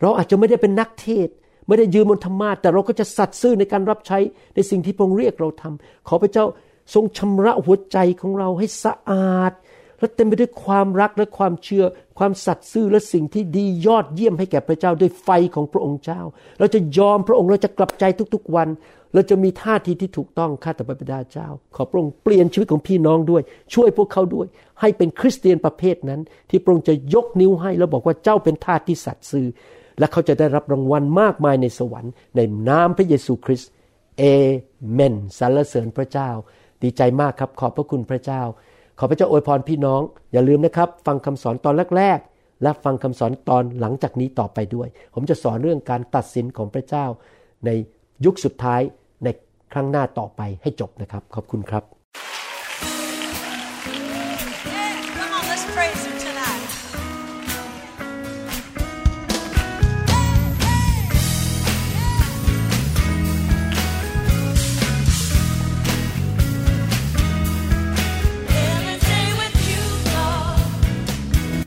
เราอาจจะไม่ได้เป็นนักเทศ ไม่ได้ยืนบนธรรมาแต่เราก็จะสัตย์ซื่อในการรับใช้ในสิ่งที่พระองค์เรียกเราทำขอพระเจ้า ทรงชำระหัวใจของเราให้สะอาด และเต็มไปด้วยความรักและความเชื่อ ความสัตย์ซื่อและสิ่งที่ดียอดเยี่ยมให้แก่พระเจ้าด้วยไฟของพระองค์เจ้า เราจะยอมพระองค์เราจะกลับใจทุกๆวัน เราจะมีท่าทีที่ถูกต้องข้าแต่พระบิดาเจ้า ขอพระองค์เปลี่ยนชีวิตของพี่น้องด้วย ช่วยพวกเขาด้วย ให้เป็นคริสเตียนประเภทนั้น ที่พระองค์จะยกนิ้วให้แล้วบอกว่าเจ้าเป็นท่าที่สัตย์ซื่อและเขาจะได้รับรางวัลมากมายในสวรรค์ในนามพระเยซูคริสต์เอเมนสรรเสริญพระเจ้า ดีใจมากครับขอบพระคุณพระเจ้า ขอพระเจ้าอวยพรพี่น้อง อย่าลืมนะครับ ฟังคำสอนตอนแรกๆ และฟังคำสอนตอนหลังจากนี้ต่อไปด้วย ผมจะสอนเรื่องการตัดสินของพระเจ้า ในยุคสุดท้ายในครั้งหน้าต่อไปให้จบนะครับ ขอบคุณครับ